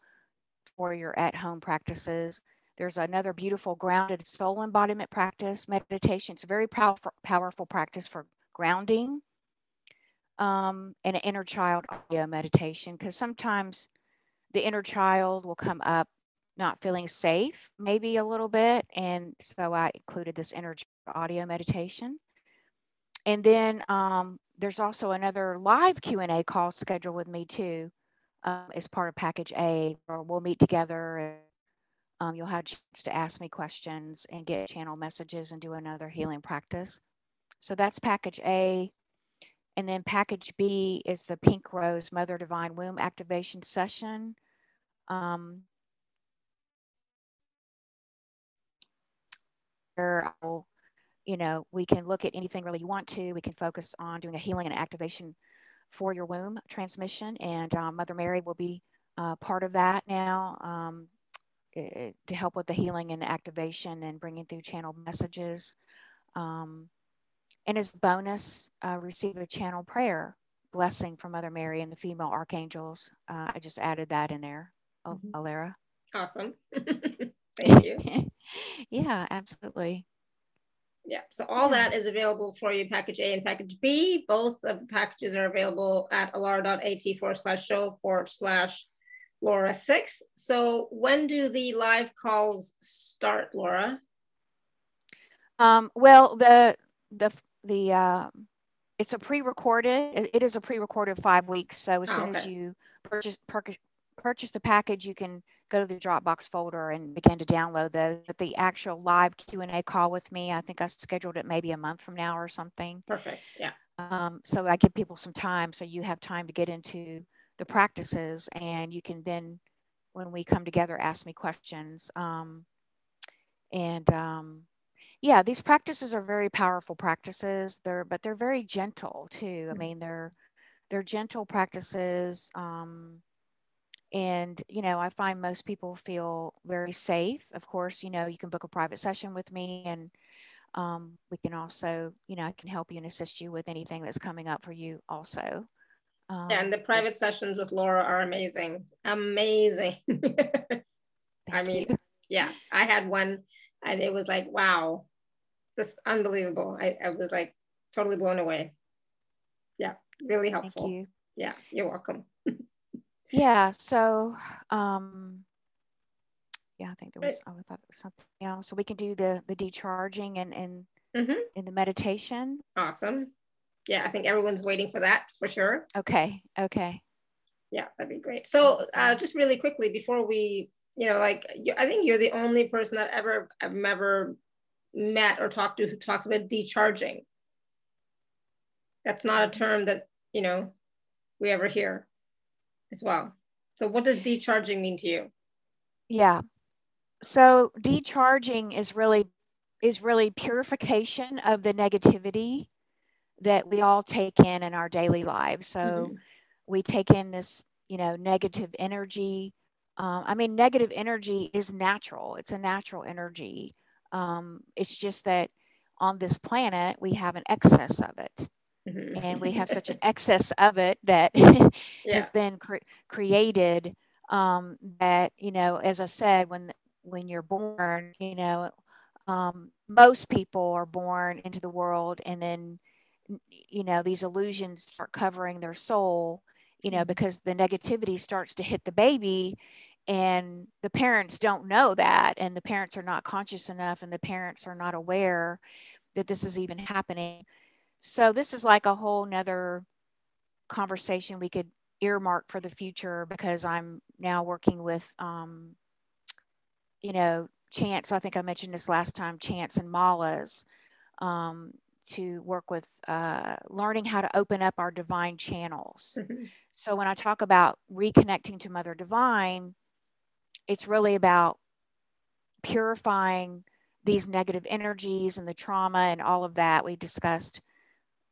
for your at home practices. There's another beautiful grounded soul embodiment practice meditation. It's a very powerful, powerful practice for grounding um, and an inner child audio meditation because sometimes the inner child will come up not feeling safe, maybe a little bit. And so I included this energy audio meditation. And then um, there's also another live Q&A call scheduled with me too um, as part of package A, where we'll meet together and um, you'll have a chance to ask me questions and get channel messages and do another healing practice. So that's package A. And then package B is the Pink Rose Mother Divine Womb Activation Session. Um, you know, we can look at anything really you want to. We can focus on doing a healing and activation for your womb transmission. And um, Mother Mary will be uh, part of that now um, it, to help with the healing and activation and bringing through channel messages. Um, and as a bonus, uh, receive a channel prayer blessing from Mother Mary and the female archangels. Uh, I just added that in there, mm-hmm. Alara. Awesome. Thank you. yeah, absolutely. Yeah, so all that is available for you, package A and package B. Both of the packages are available at alara.at forward slash show forward slash Laura six. So when do the live calls start, Laura? Um, well, the the the uh, it's a pre-recorded. It, is a pre-recorded five weeks. So as oh, soon okay. as you purchase purchase the package, you can go to the Dropbox folder and begin to download those. But the actual live Q and A call with me, I think I scheduled it maybe a month from now or something. Perfect. Yeah. Um, so I give people some time, so you have time to get into the practices, and you can then, when we come together, ask me questions. Um, and um, yeah, these practices are very powerful practices. They're but they're very gentle too. I mm-hmm. mean, they're they're gentle practices. Um, and you know i find most people feel very safe of course you know you can book a private session with me and um, we can also you know i can help you and assist you with anything that's coming up for you also um, and the private sessions with laura are amazing amazing i mean you. yeah i had one and it was like wow just unbelievable. I, I was like totally blown away. Yeah really helpful. you. yeah you're welcome. Yeah so um yeah i think there was i thought there was something else. So we can do the the decharging and and mm-hmm. in the meditation? Awesome. Yeah i think everyone's waiting for that for sure. Okay okay. Yeah that'd be great. So uh, just really quickly before we you know like i think you're the only person that ever i've ever met or talked to who talks about decharging that's not a term that you know we ever hear as well. So what does decharging mean to you? Yeah. So decharging is really is really purification of the negativity that we all take in in our daily lives. So mm-hmm. we take in this, you know, negative energy. Um, I mean, negative energy is natural. It's a natural energy. Um, it's just that on this planet we have an excess of it. Mm-hmm. And we have such an excess of it that yeah. has been cre- created um, that, you know, as I said, when, when you're born, you know, um, most people are born into the world and then, you know, these illusions start covering their soul, you know, mm-hmm. because the negativity starts to hit the baby and the parents don't know that and the parents are not conscious enough and the parents are not aware that this is even happening so this is like a whole nother conversation we could earmark for the future because I'm now working with, um, you know, Chance. I think I mentioned this last time, Chance and Malas, um, to work with uh, learning how to open up our divine channels. Mm-hmm. So when I talk about reconnecting to Mother Divine, it's really about purifying these negative energies and the trauma and all of that we discussed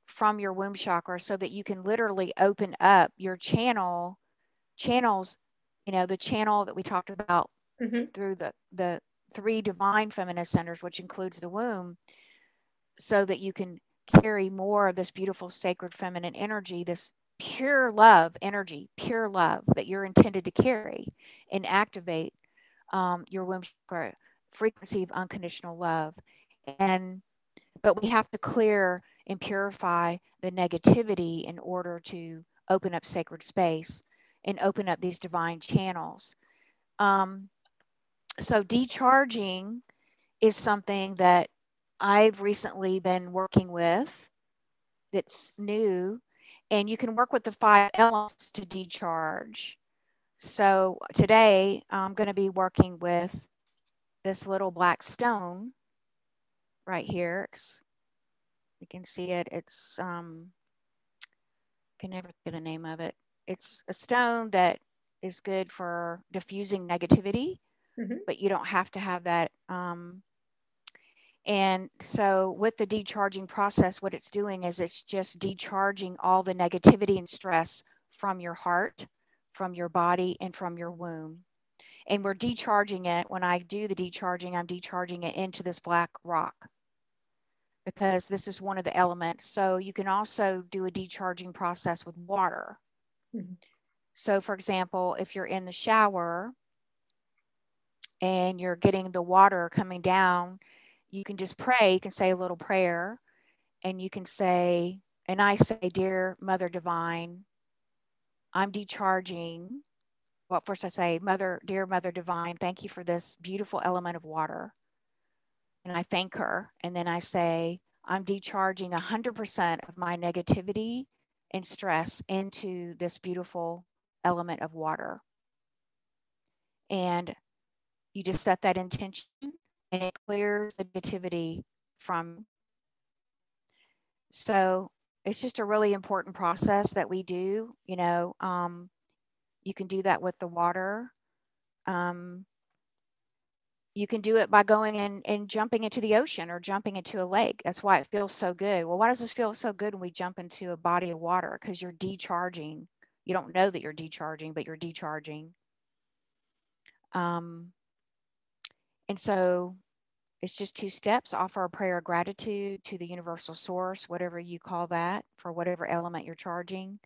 from your womb chakra so that you can literally open up your channel channels you know the channel that we talked about mm-hmm. through the the three divine feminine centers which includes the womb so that you can carry more of this beautiful sacred feminine energy this pure love energy pure love that you're intended to carry and activate um, your womb chakra frequency of unconditional love and but we have to clear and purify the negativity in order to open up sacred space and open up these divine channels. Um, so, decharging is something that I've recently been working with that's new, and you can work with the five elements to decharge. So, today I'm going to be working with this little black stone right here. It's you can see it. It's um, can never get a name of it. It's a stone that is good for diffusing negativity, mm-hmm. but you don't have to have that. Um, And so, with the decharging process, what it's doing is it's just decharging all the negativity and stress from your heart, from your body, and from your womb. And we're decharging it. When I do the decharging, I'm decharging it into this black rock because this is one of the elements. So, you can also do a decharging process with water. Mm-hmm. So, for example, if you're in the shower and you're getting the water coming down, you can just pray. You can say a little prayer and you can say, and I say, Dear Mother Divine, I'm decharging. Well, first I say, Mother, dear Mother Divine, thank you for this beautiful element of water. And I thank her. And then I say, I'm decharging 100% of my negativity and stress into this beautiful element of water. And you just set that intention and it clears the negativity from. So it's just a really important process that we do. You know, um, you can do that with the water. Um, you can do it by going in and jumping into the ocean or jumping into a lake. That's why it feels so good. Well, why does this feel so good when we jump into a body of water? Because you're decharging. You don't know that you're decharging, but you're decharging. Um, and so it's just two steps offer a prayer of gratitude to the universal source, whatever you call that, for whatever element you're charging.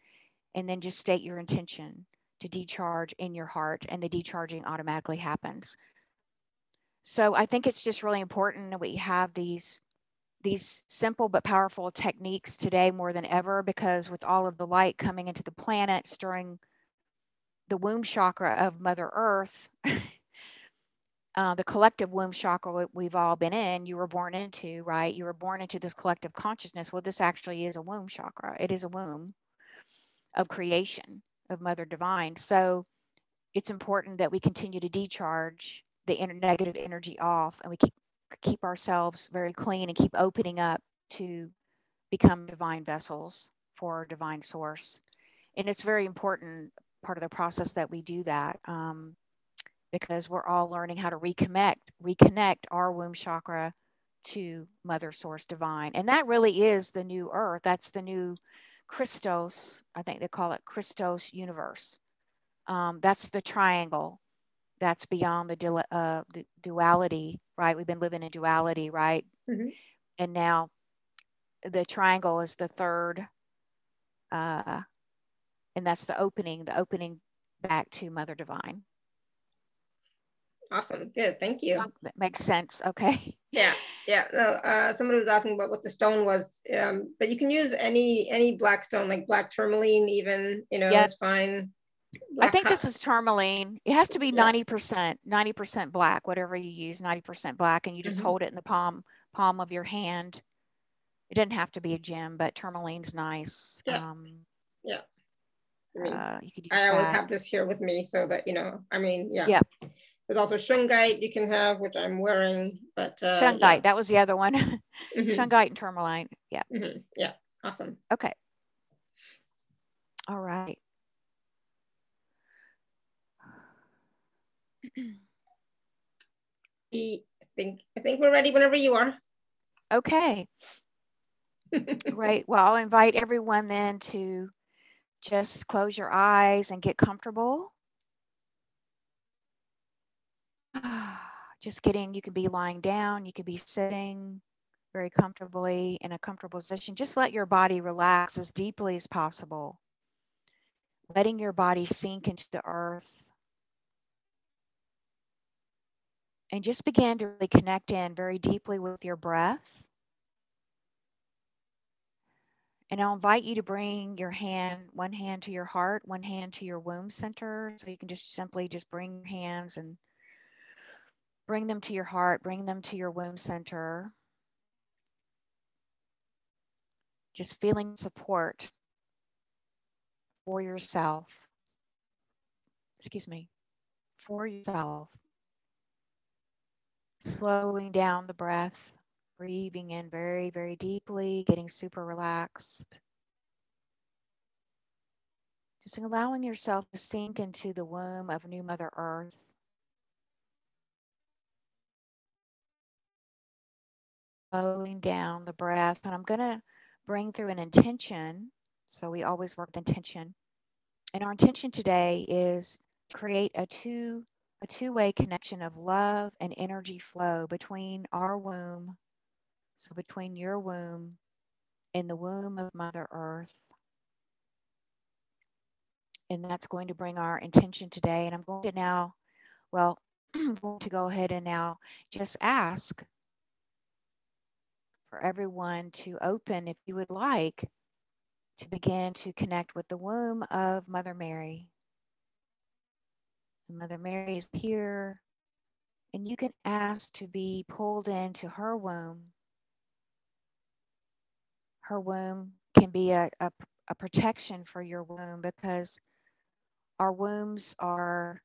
And then just state your intention to decharge in your heart, and the decharging automatically happens. So I think it's just really important that we have these these simple but powerful techniques today more than ever because with all of the light coming into the planet stirring the womb chakra of mother earth uh, the collective womb chakra we've all been in, you were born into, right? You were born into this collective consciousness. Well, this actually is a womb chakra. It is a womb of creation of Mother Divine. So it's important that we continue to decharge the negative energy off and we keep keep ourselves very clean and keep opening up to become divine vessels for divine source. And it's very important part of the process that we do that. Um, because we're all learning how to reconnect, reconnect our womb chakra to Mother Source Divine. And that really is the new earth. That's the new Christos, I think they call it Christos universe. Um, that's the triangle that's beyond the, du- uh, the, duality, right? We've been living in duality, right? Mm-hmm. And now the triangle is the third, uh, and that's the opening, the opening back to Mother Divine. Awesome. Good. Thank you. That makes sense. Okay. Yeah. Yeah. No, uh, somebody was asking about what the stone was, um, but you can use any any black stone, like black tourmaline, even. You know, yeah. is fine. Black I think this is tourmaline. It has to be ninety percent, ninety percent black. Whatever you use, ninety percent black, and you just mm-hmm. hold it in the palm palm of your hand. It doesn't have to be a gem, but tourmaline's nice. Yeah. Um, yeah. I, mean, uh, you could I always that. have this here with me so that you know. I mean, yeah. Yeah. There's also shungite you can have, which I'm wearing, but uh, shungite, yeah. that was the other one. mm-hmm. Shungite and tourmaline. Yeah. Mm-hmm. Yeah. Awesome. Okay. All right. I think I think we're ready whenever you are. Okay. Right. Well, I'll invite everyone then to just close your eyes and get comfortable. just getting, you could be lying down, you could be sitting very comfortably in a comfortable position. Just let your body relax as deeply as possible. Letting your body sink into the earth. And just begin to really connect in very deeply with your breath. And I'll invite you to bring your hand, one hand to your heart, one hand to your womb center. So you can just simply just bring your hands and Bring them to your heart, bring them to your womb center. Just feeling support for yourself. Excuse me, for yourself. Slowing down the breath, breathing in very, very deeply, getting super relaxed. Just allowing yourself to sink into the womb of New Mother Earth. Slowing down the breath. And I'm going to bring through an intention. So we always work with intention. And our intention today is create a two a two-way connection of love and energy flow between our womb, so between your womb and the womb of Mother Earth. And that's going to bring our intention today. And I'm going to now, well, I'm going to go ahead and now just ask for everyone to open, if you would like, to begin to connect with the womb of Mother Mary. Mother Mary is here, and you can ask to be pulled into her womb. Her womb can be a, a, a protection for your womb because our wombs are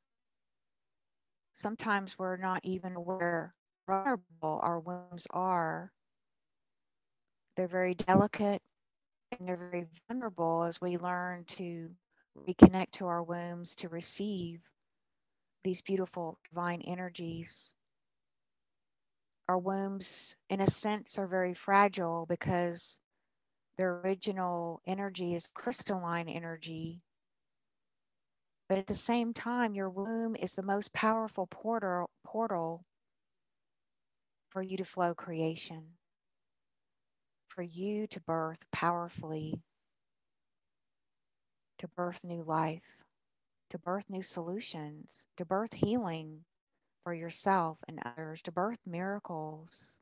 sometimes we're not even aware vulnerable our wombs are they're very delicate and they're very vulnerable as we learn to reconnect to our wombs to receive these beautiful divine energies. Our wombs, in a sense, are very fragile because their original energy is crystalline energy. But at the same time, your womb is the most powerful portal, portal for you to flow creation for you to birth powerfully, to birth new life, to birth new solutions, to birth healing for yourself and others, to birth miracles.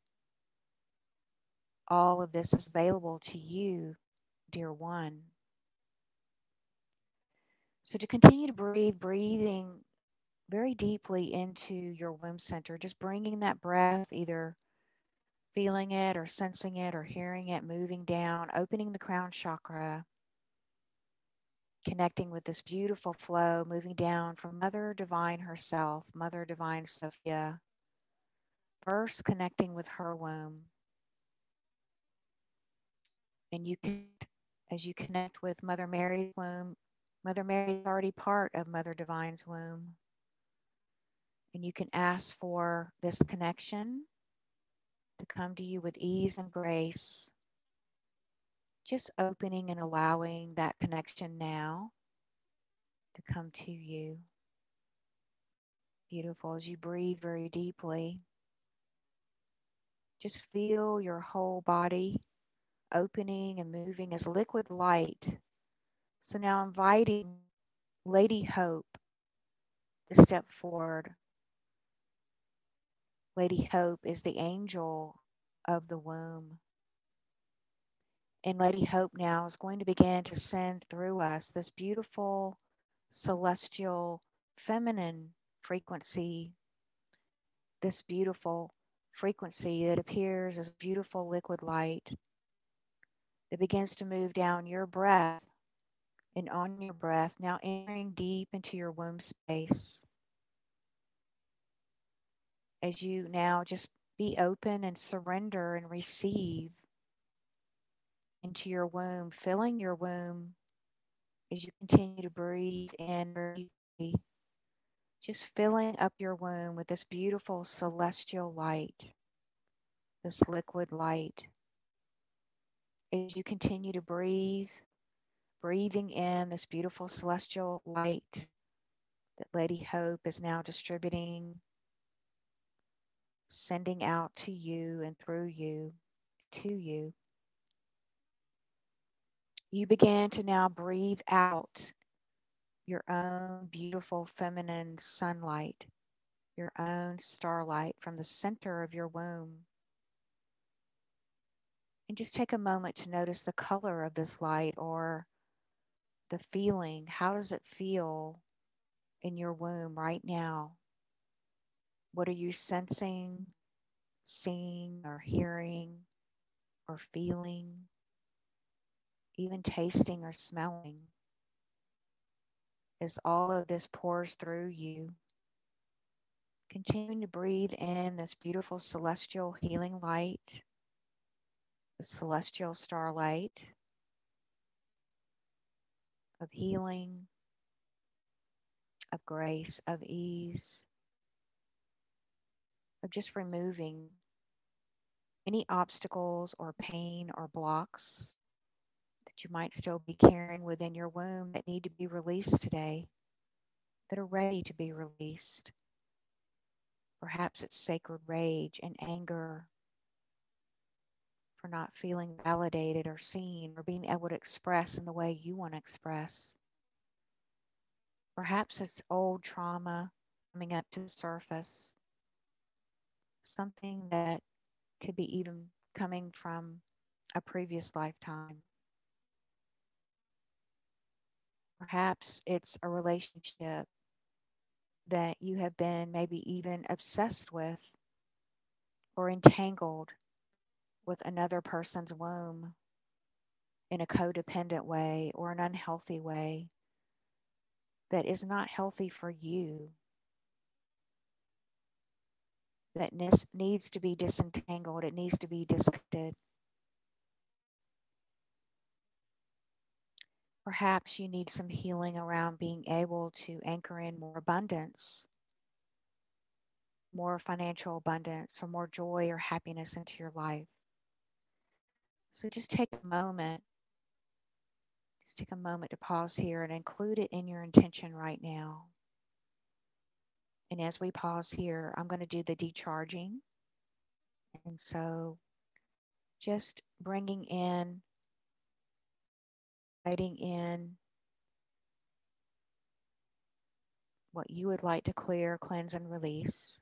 All of this is available to you, dear one. So, to continue to breathe, breathing very deeply into your womb center, just bringing that breath either feeling it or sensing it or hearing it moving down, opening the crown chakra, connecting with this beautiful flow, moving down from Mother Divine herself, Mother Divine Sophia, first connecting with her womb. And you can, as you connect with Mother Mary's womb, Mother Mary is already part of Mother Divine's womb. And you can ask for this connection to come to you with ease and grace. Just opening and allowing that connection now to come to you. Beautiful as you breathe very deeply. Just feel your whole body opening and moving as liquid light. So now inviting Lady Hope to step forward Lady Hope is the angel of the womb. And Lady Hope now is going to begin to send through us this beautiful celestial feminine frequency, this beautiful frequency that appears as beautiful liquid light that begins to move down your breath and on your breath, now entering deep into your womb space as you now just be open and surrender and receive into your womb, filling your womb as you continue to breathe in, just filling up your womb with this beautiful celestial light, this liquid light. As you continue to breathe, breathing in this beautiful celestial light that Lady Hope is now distributing sending out to you and through you to you. You begin to now breathe out your own beautiful feminine sunlight, your own starlight from the center of your womb. And just take a moment to notice the color of this light or the feeling. How does it feel in your womb right now? What are you sensing, seeing, or hearing, or feeling, even tasting or smelling? As all of this pours through you, continue to breathe in this beautiful celestial healing light, the celestial starlight of healing, of grace, of ease of just removing any obstacles or pain or blocks that you might still be carrying within your womb that need to be released today, that are ready to be released. Perhaps it's sacred rage and anger for not feeling validated or seen or being able to express in the way you want to express. Perhaps it's old trauma coming up to the surface, something that could be even coming from a previous lifetime. Perhaps it's a relationship that you have been maybe even obsessed with or entangled with another person's womb in a codependent way or an unhealthy way that is not healthy for you, that needs to be disentangled, it needs to be disconnected. Perhaps you need some healing around being able to anchor in more abundance, more financial abundance, or more joy or happiness into your life. So just take a moment. Just take a moment to pause here and include it in your intention right now. And as we pause here, I'm going to do the decharging. And so just bringing in writing in what you would like to clear, cleanse, and release.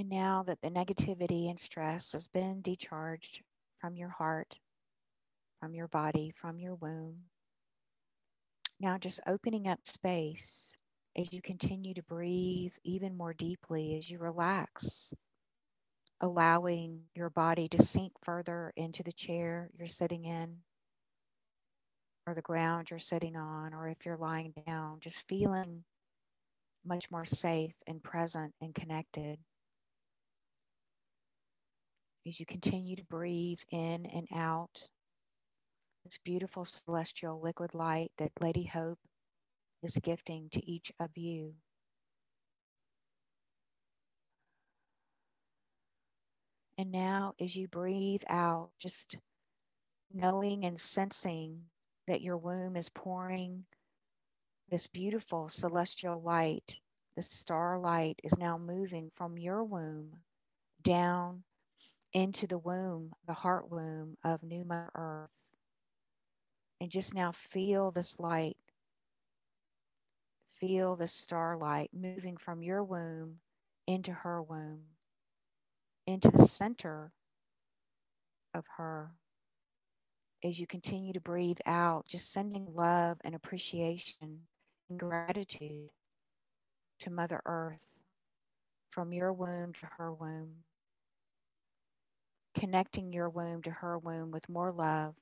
And now that the negativity and stress has been decharged from your heart, from your body, from your womb, now just opening up space as you continue to breathe even more deeply as you relax, allowing your body to sink further into the chair you're sitting in or the ground you're sitting on, or if you're lying down, just feeling much more safe and present and connected as you continue to breathe in and out this beautiful celestial liquid light that Lady Hope is gifting to each of you. And now, as you breathe out, just knowing and sensing that your womb is pouring this beautiful celestial light, the starlight is now moving from your womb down into the womb, the heart womb of New Mother Earth. And just now feel this light. Feel the starlight moving from your womb into her womb, into the center of her. As you continue to breathe out, just sending love and appreciation and gratitude to Mother Earth from your womb to her womb connecting your womb to her womb with more love,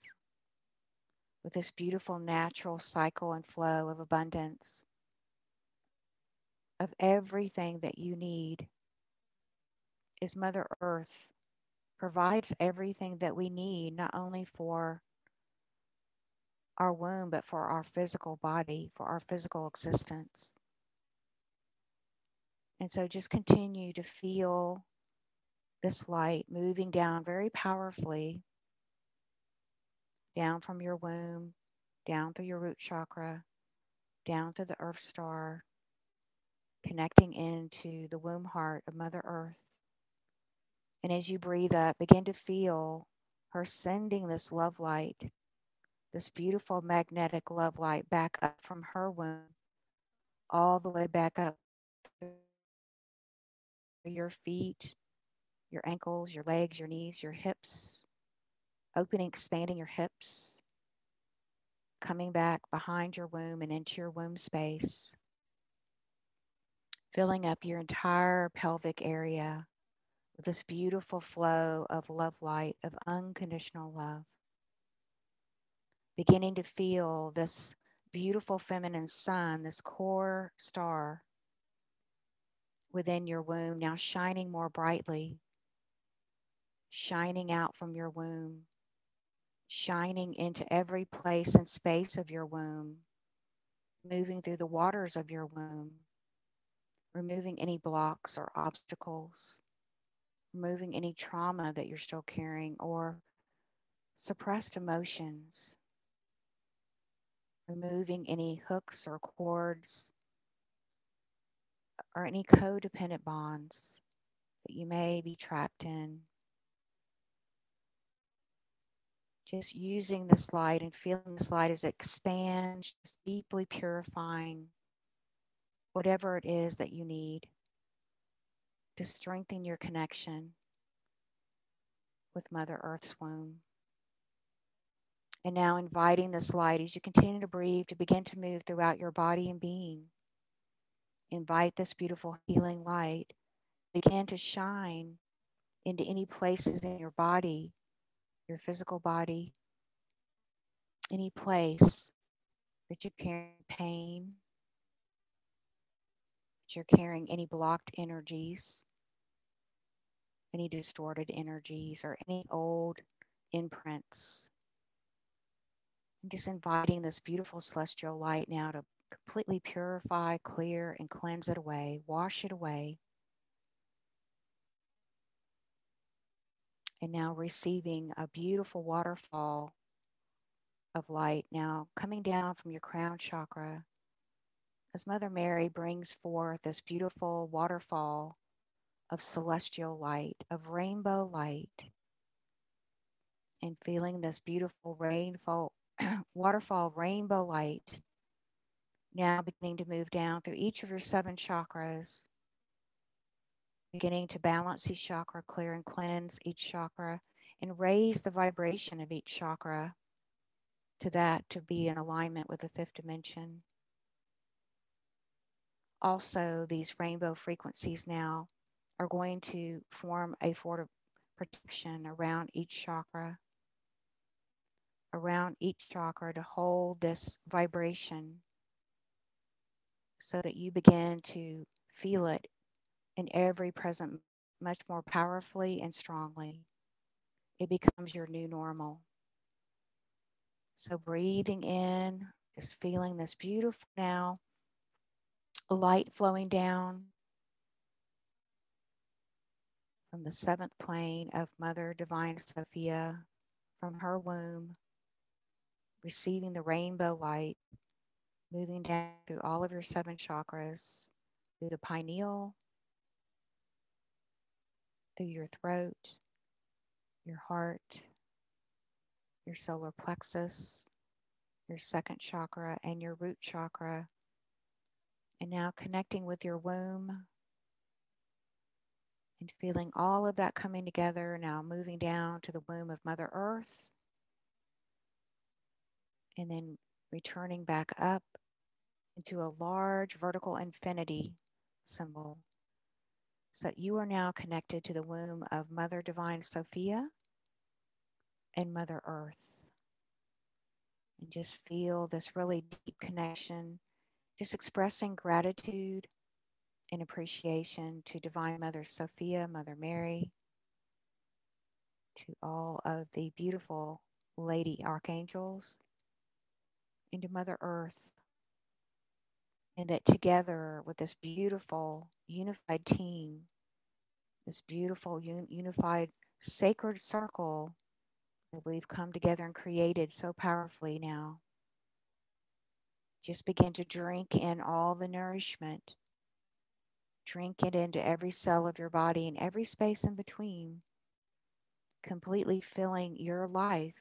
with this beautiful natural cycle and flow of abundance, of everything that you need. Is Mother Earth provides everything that we need, not only for our womb, but for our physical body, for our physical existence. And so just continue to feel this light moving down very powerfully down from your womb, down through your root chakra, down to the earth star, connecting into the womb heart of Mother Earth. And as you breathe up, begin to feel her sending this love light, this beautiful magnetic love light back up from her womb, all the way back up to your feet, your ankles, your legs, your knees, your hips, opening, expanding your hips, coming back behind your womb and into your womb space, filling up your entire pelvic area with this beautiful flow of love light, of unconditional love. Beginning to feel this beautiful feminine sun, this core star within your womb, now shining more brightly, shining out from your womb, shining into every place and space of your womb, moving through the waters of your womb, removing any blocks or obstacles, removing any trauma that you're still carrying or suppressed emotions, removing any hooks or cords or any codependent bonds that you may be trapped in. Just using this light and feeling this light as it expands, just deeply purifying whatever it is that you need to strengthen your connection with Mother Earth's womb. And now inviting this light as you continue to breathe to begin to move throughout your body and being. Invite this beautiful healing light begin to shine into any places in your body, your physical body, any place that you carry pain, that you're carrying any blocked energies, any distorted energies, or any old imprints. I'm just inviting this beautiful celestial light now to completely purify, clear, and cleanse it away, wash it away. And now receiving a beautiful waterfall of light. Now coming down from your crown chakra as Mother Mary brings forth this beautiful waterfall of celestial light, of rainbow light, and feeling this beautiful rainfall, waterfall rainbow light now beginning to move down through each of your seven chakras, beginning to balance each chakra, clear and cleanse each chakra, and raise the vibration of each chakra to that to be in alignment with the fifth dimension. Also, these rainbow frequencies now are going to form a fort of protection around each chakra, around each chakra to hold this vibration so that you begin to feel it in every present much more powerfully and strongly. It becomes your new normal. So, breathing in, just feeling this beautiful now light flowing down from the seventh plane of Mother Divine Sophia from her womb, receiving the rainbow light moving down through all of your seven chakras, through the pineal, through your throat, your heart, your solar plexus, your second chakra, and your root chakra. And now connecting with your womb and feeling all of that coming together. Now moving down to the womb of Mother Earth. And then returning back up into a large vertical infinity symbol so that you are now connected to the womb of Mother Divine Sophia and Mother Earth. And just feel this really deep connection, just expressing gratitude and appreciation to Divine Mother Sophia, Mother Mary, to all of the beautiful lady archangels and to Mother Earth. And that together with this beautiful unified team, this beautiful un- unified sacred circle that we've come together and created so powerfully now, just begin to drink in all the nourishment. Drink it into every cell of your body and every space in between, completely filling your life,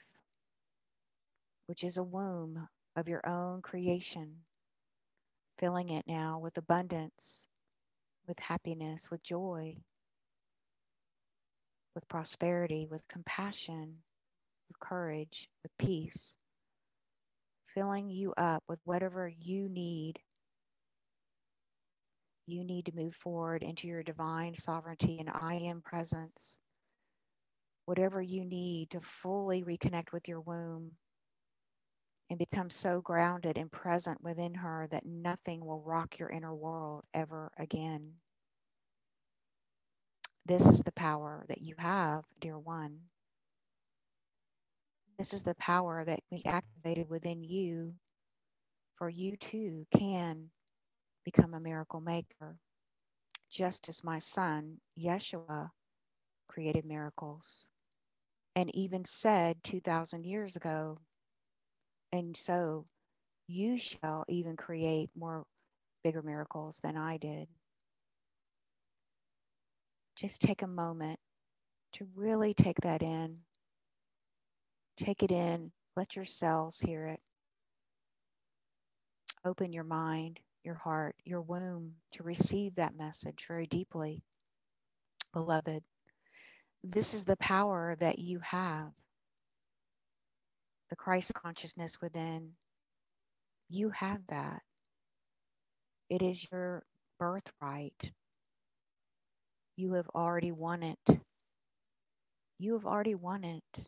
which is a womb of your own creation, filling it now with abundance, with happiness, with joy, with prosperity, with compassion, with courage, with peace, filling you up with whatever you need. You need to move forward into your divine sovereignty and I am presence. Whatever you need to fully reconnect with your womb and become so grounded and present within her that nothing will rock your inner world ever again. This is the power that you have, dear one. This is the power that we activated within you, for you too can become a miracle maker, just as my son, Yeshua, created miracles and even said 2,000 years ago, and so you shall even create more bigger miracles than I did just take a moment to really take that in. Take it in, let your cells hear it. Open your mind, your heart, your womb to receive that message very deeply. Beloved, this is the power that you have the Christ consciousness within. You have that. It is your birthright. You have already won it. You have already won it.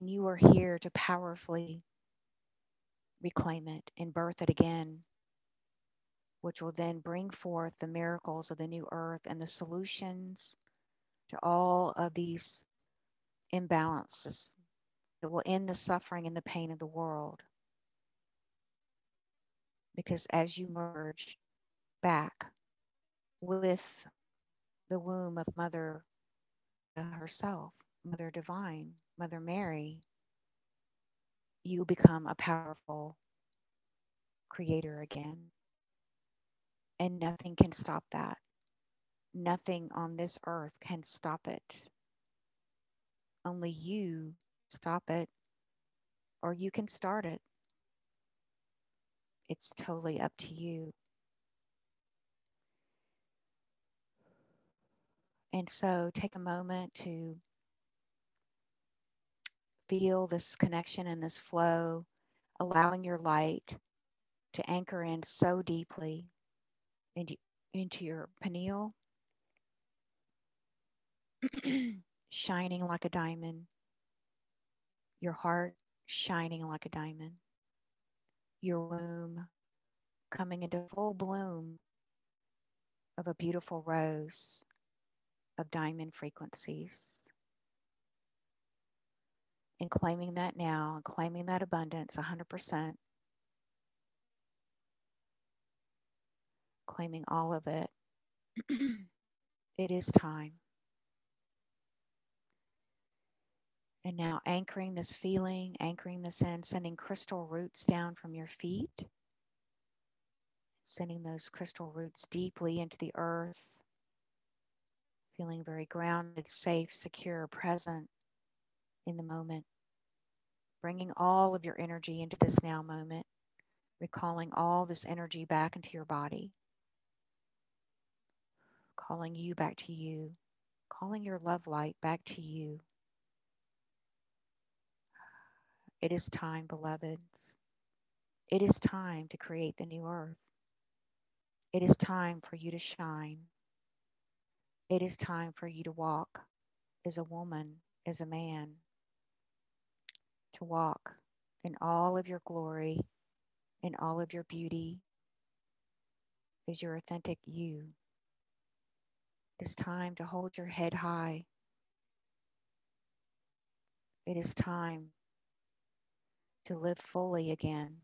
And you are here to powerfully reclaim it and birth it again, which will then bring forth the miracles of the new earth and the solutions to all of these imbalances that will end the suffering and the pain of the world. Because as you merge back with the womb of Mother herself, Mother Divine, Mother Mary, you become a powerful creator again. And nothing can stop that. Nothing on this earth can stop it. Only you stop it, or you can start it. It's totally up to you. And so take a moment to feel this connection and this flow, allowing your light to anchor in so deeply into, into your pineal, shining like a diamond, your heart shining like a diamond, your womb coming into full bloom of a beautiful rose of diamond frequencies. And claiming that now claiming that abundance 100%. Claiming all of it. it is time. And now anchoring this feeling, anchoring this in, sending crystal roots down from your feet, sending those crystal roots deeply into the earth, feeling very grounded, safe, secure, present in the moment. Bringing all of your energy into this now moment, recalling all this energy back into your body, calling you back to you, calling your love light back to you. It is time, beloveds. It is time to create the new earth. It is time for you to shine. It is time for you to walk as a woman, as a man, to walk in all of your glory, in all of your beauty, as your authentic you. It is time to hold your head high. It is time to live fully again,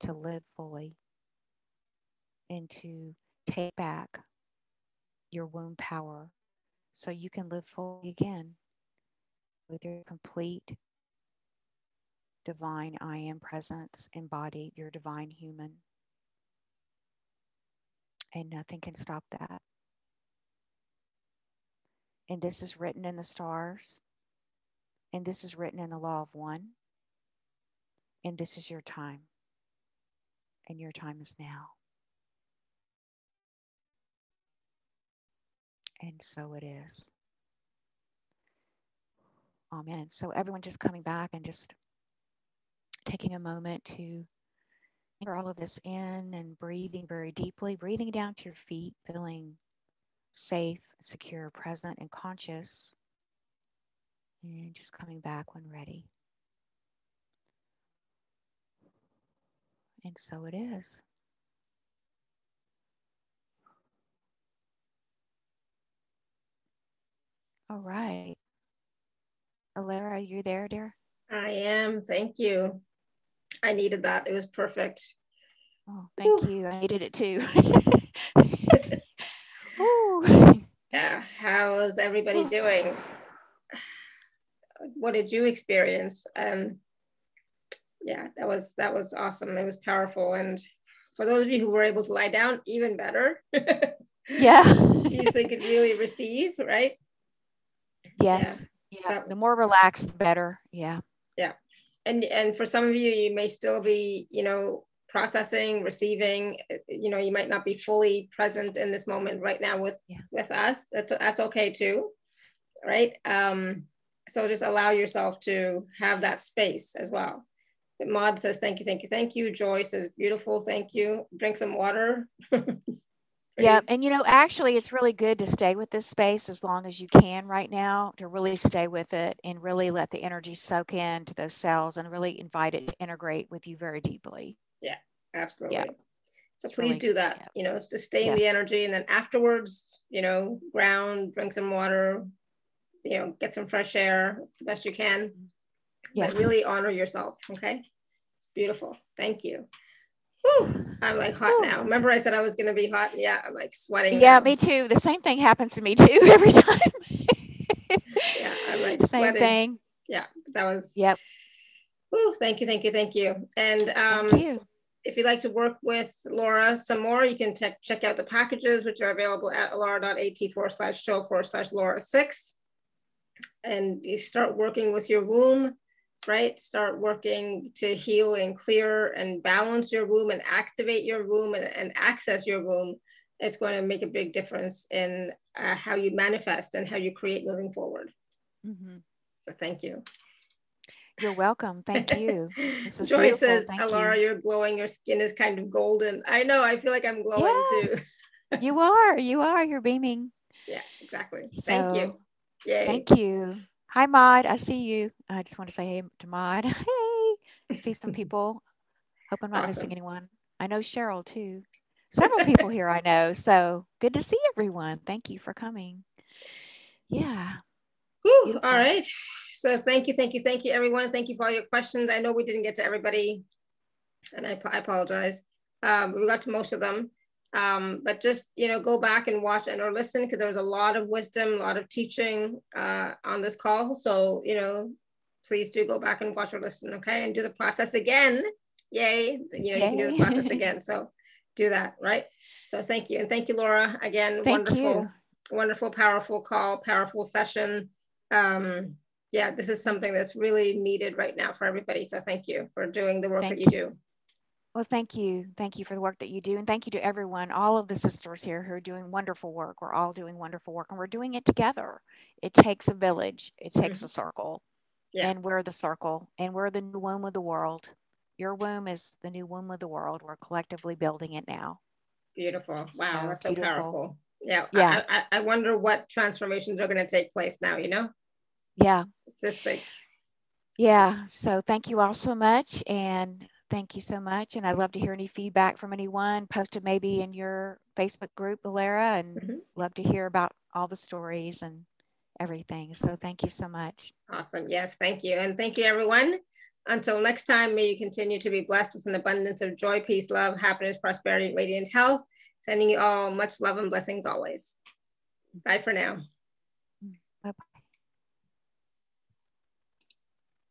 to live fully, and to take back your womb power so you can live fully again with your complete divine I am presence embodied, your divine human. And nothing can stop that. And this is written in the stars. And this is written in the law of one. And this is your time. And your time is now. And so it is. Amen. So everyone just coming back and just taking a moment to enter all of this in and breathing very deeply, breathing down to your feet, feeling safe, secure, present, and conscious. And just coming back when ready. And so it is. All right. Alara, are you there, dear? I am. Thank you. I needed that. It was perfect. Oh, thank Ooh. you. I needed it too. yeah. How is everybody doing? What did you experience? Um, yeah, that was that was awesome. It was powerful, and for those of you who were able to lie down, even better. yeah, you so you could really receive, right? Yes. Yeah. yeah. The more relaxed, the better. Yeah. Yeah. And and for some of you, you may still be, you know, processing, receiving. You know, you might not be fully present in this moment right now with yeah. with us. That's that's okay too, right? Um, so just allow yourself to have that space as well. Maud says, thank you, thank you, thank you. Joy says, beautiful, thank you. Drink some water. Yeah, and you know, actually, it's really good to stay with this space as long as you can right now, to really stay with it and really let the energy soak into those cells and really invite it to integrate with you very deeply. Yeah, absolutely. Yeah. So it's please really, do that. Yeah. You know, it's to stay yes. in the energy and then afterwards, you know, ground, drink some water, you know, get some fresh air the best you can. Yeah. But really honor yourself. Okay. It's beautiful. Thank you. Whew, I'm like hot now. Remember, I said I was going to be hot. Yeah, I'm like sweating. Yeah, now. me too. The same thing happens to me too every time. yeah, I'm like same sweating. thing. Yeah, that was. Yep. Whew, thank you, thank you, thank you. And um, thank you. if you'd like to work with Laura some more, you can check out the packages, which are available at alara.at forward slash show forward slash Laura six. And you start working with your womb right? Start working to heal and clear and balance your womb and activate your womb and, and access your womb. It's going to make a big difference in uh, how you manifest and how you create moving forward. Mm-hmm. So thank you. You're welcome. Thank you. This is Joy says, Alara, you. are glowing. Your skin is kind of golden. I know. I feel like I'm glowing yeah, too. you are. You are. You're beaming. Yeah, exactly. So, thank you. Yay. Thank you. Hi, Maud. I see you. I just want to say hey to Maud. Hey, I see some people. Hope I'm not awesome. missing anyone. I know Cheryl too. Several people here I know. So good to see everyone. Thank you for coming. Yeah. Whew, all right. So thank you, thank you, thank you, everyone. Thank you for all your questions. I know we didn't get to everybody, and I, I apologize. Um, we got to most of them. Um, but just you know go back and watch and or listen because there was a lot of wisdom a lot of teaching uh, on this call. So you know please do go back and watch or listen okay? And do the process again. Yay. You know yay. you can do the process again. So do that right? So thank you. And thank you laura. Again thank wonderful you. wonderful powerful call powerful session. Um yeah this is something that's really needed right now for everybody. So thank you for doing the work thank that you, you. do well, thank you. Thank you for the work that you do. And thank you to everyone, all of the sisters here who are doing wonderful work. We're all doing wonderful work and we're doing it together. It takes a village, it takes mm-hmm. a circle. Yeah. And we're the circle and we're the new womb of the world. Your womb is the new womb of the world. We're collectively building it now. Beautiful. Wow, so that's so beautiful. powerful. Yeah. Yeah. I, I, I wonder what transformations are going to take place now, you know? Yeah. It's just like, yeah. So thank you all so much. And Thank you so much. And I'd love to hear any feedback from anyone posted maybe in your Facebook group, Alara, and mm-hmm. love to hear about all the stories and everything. So thank you so much. Awesome. Yes, thank you. And thank you, everyone. Until next time, may you continue to be blessed with an abundance of joy, peace, love, happiness, prosperity, radiant health. Sending you all much love and blessings always. Bye for now.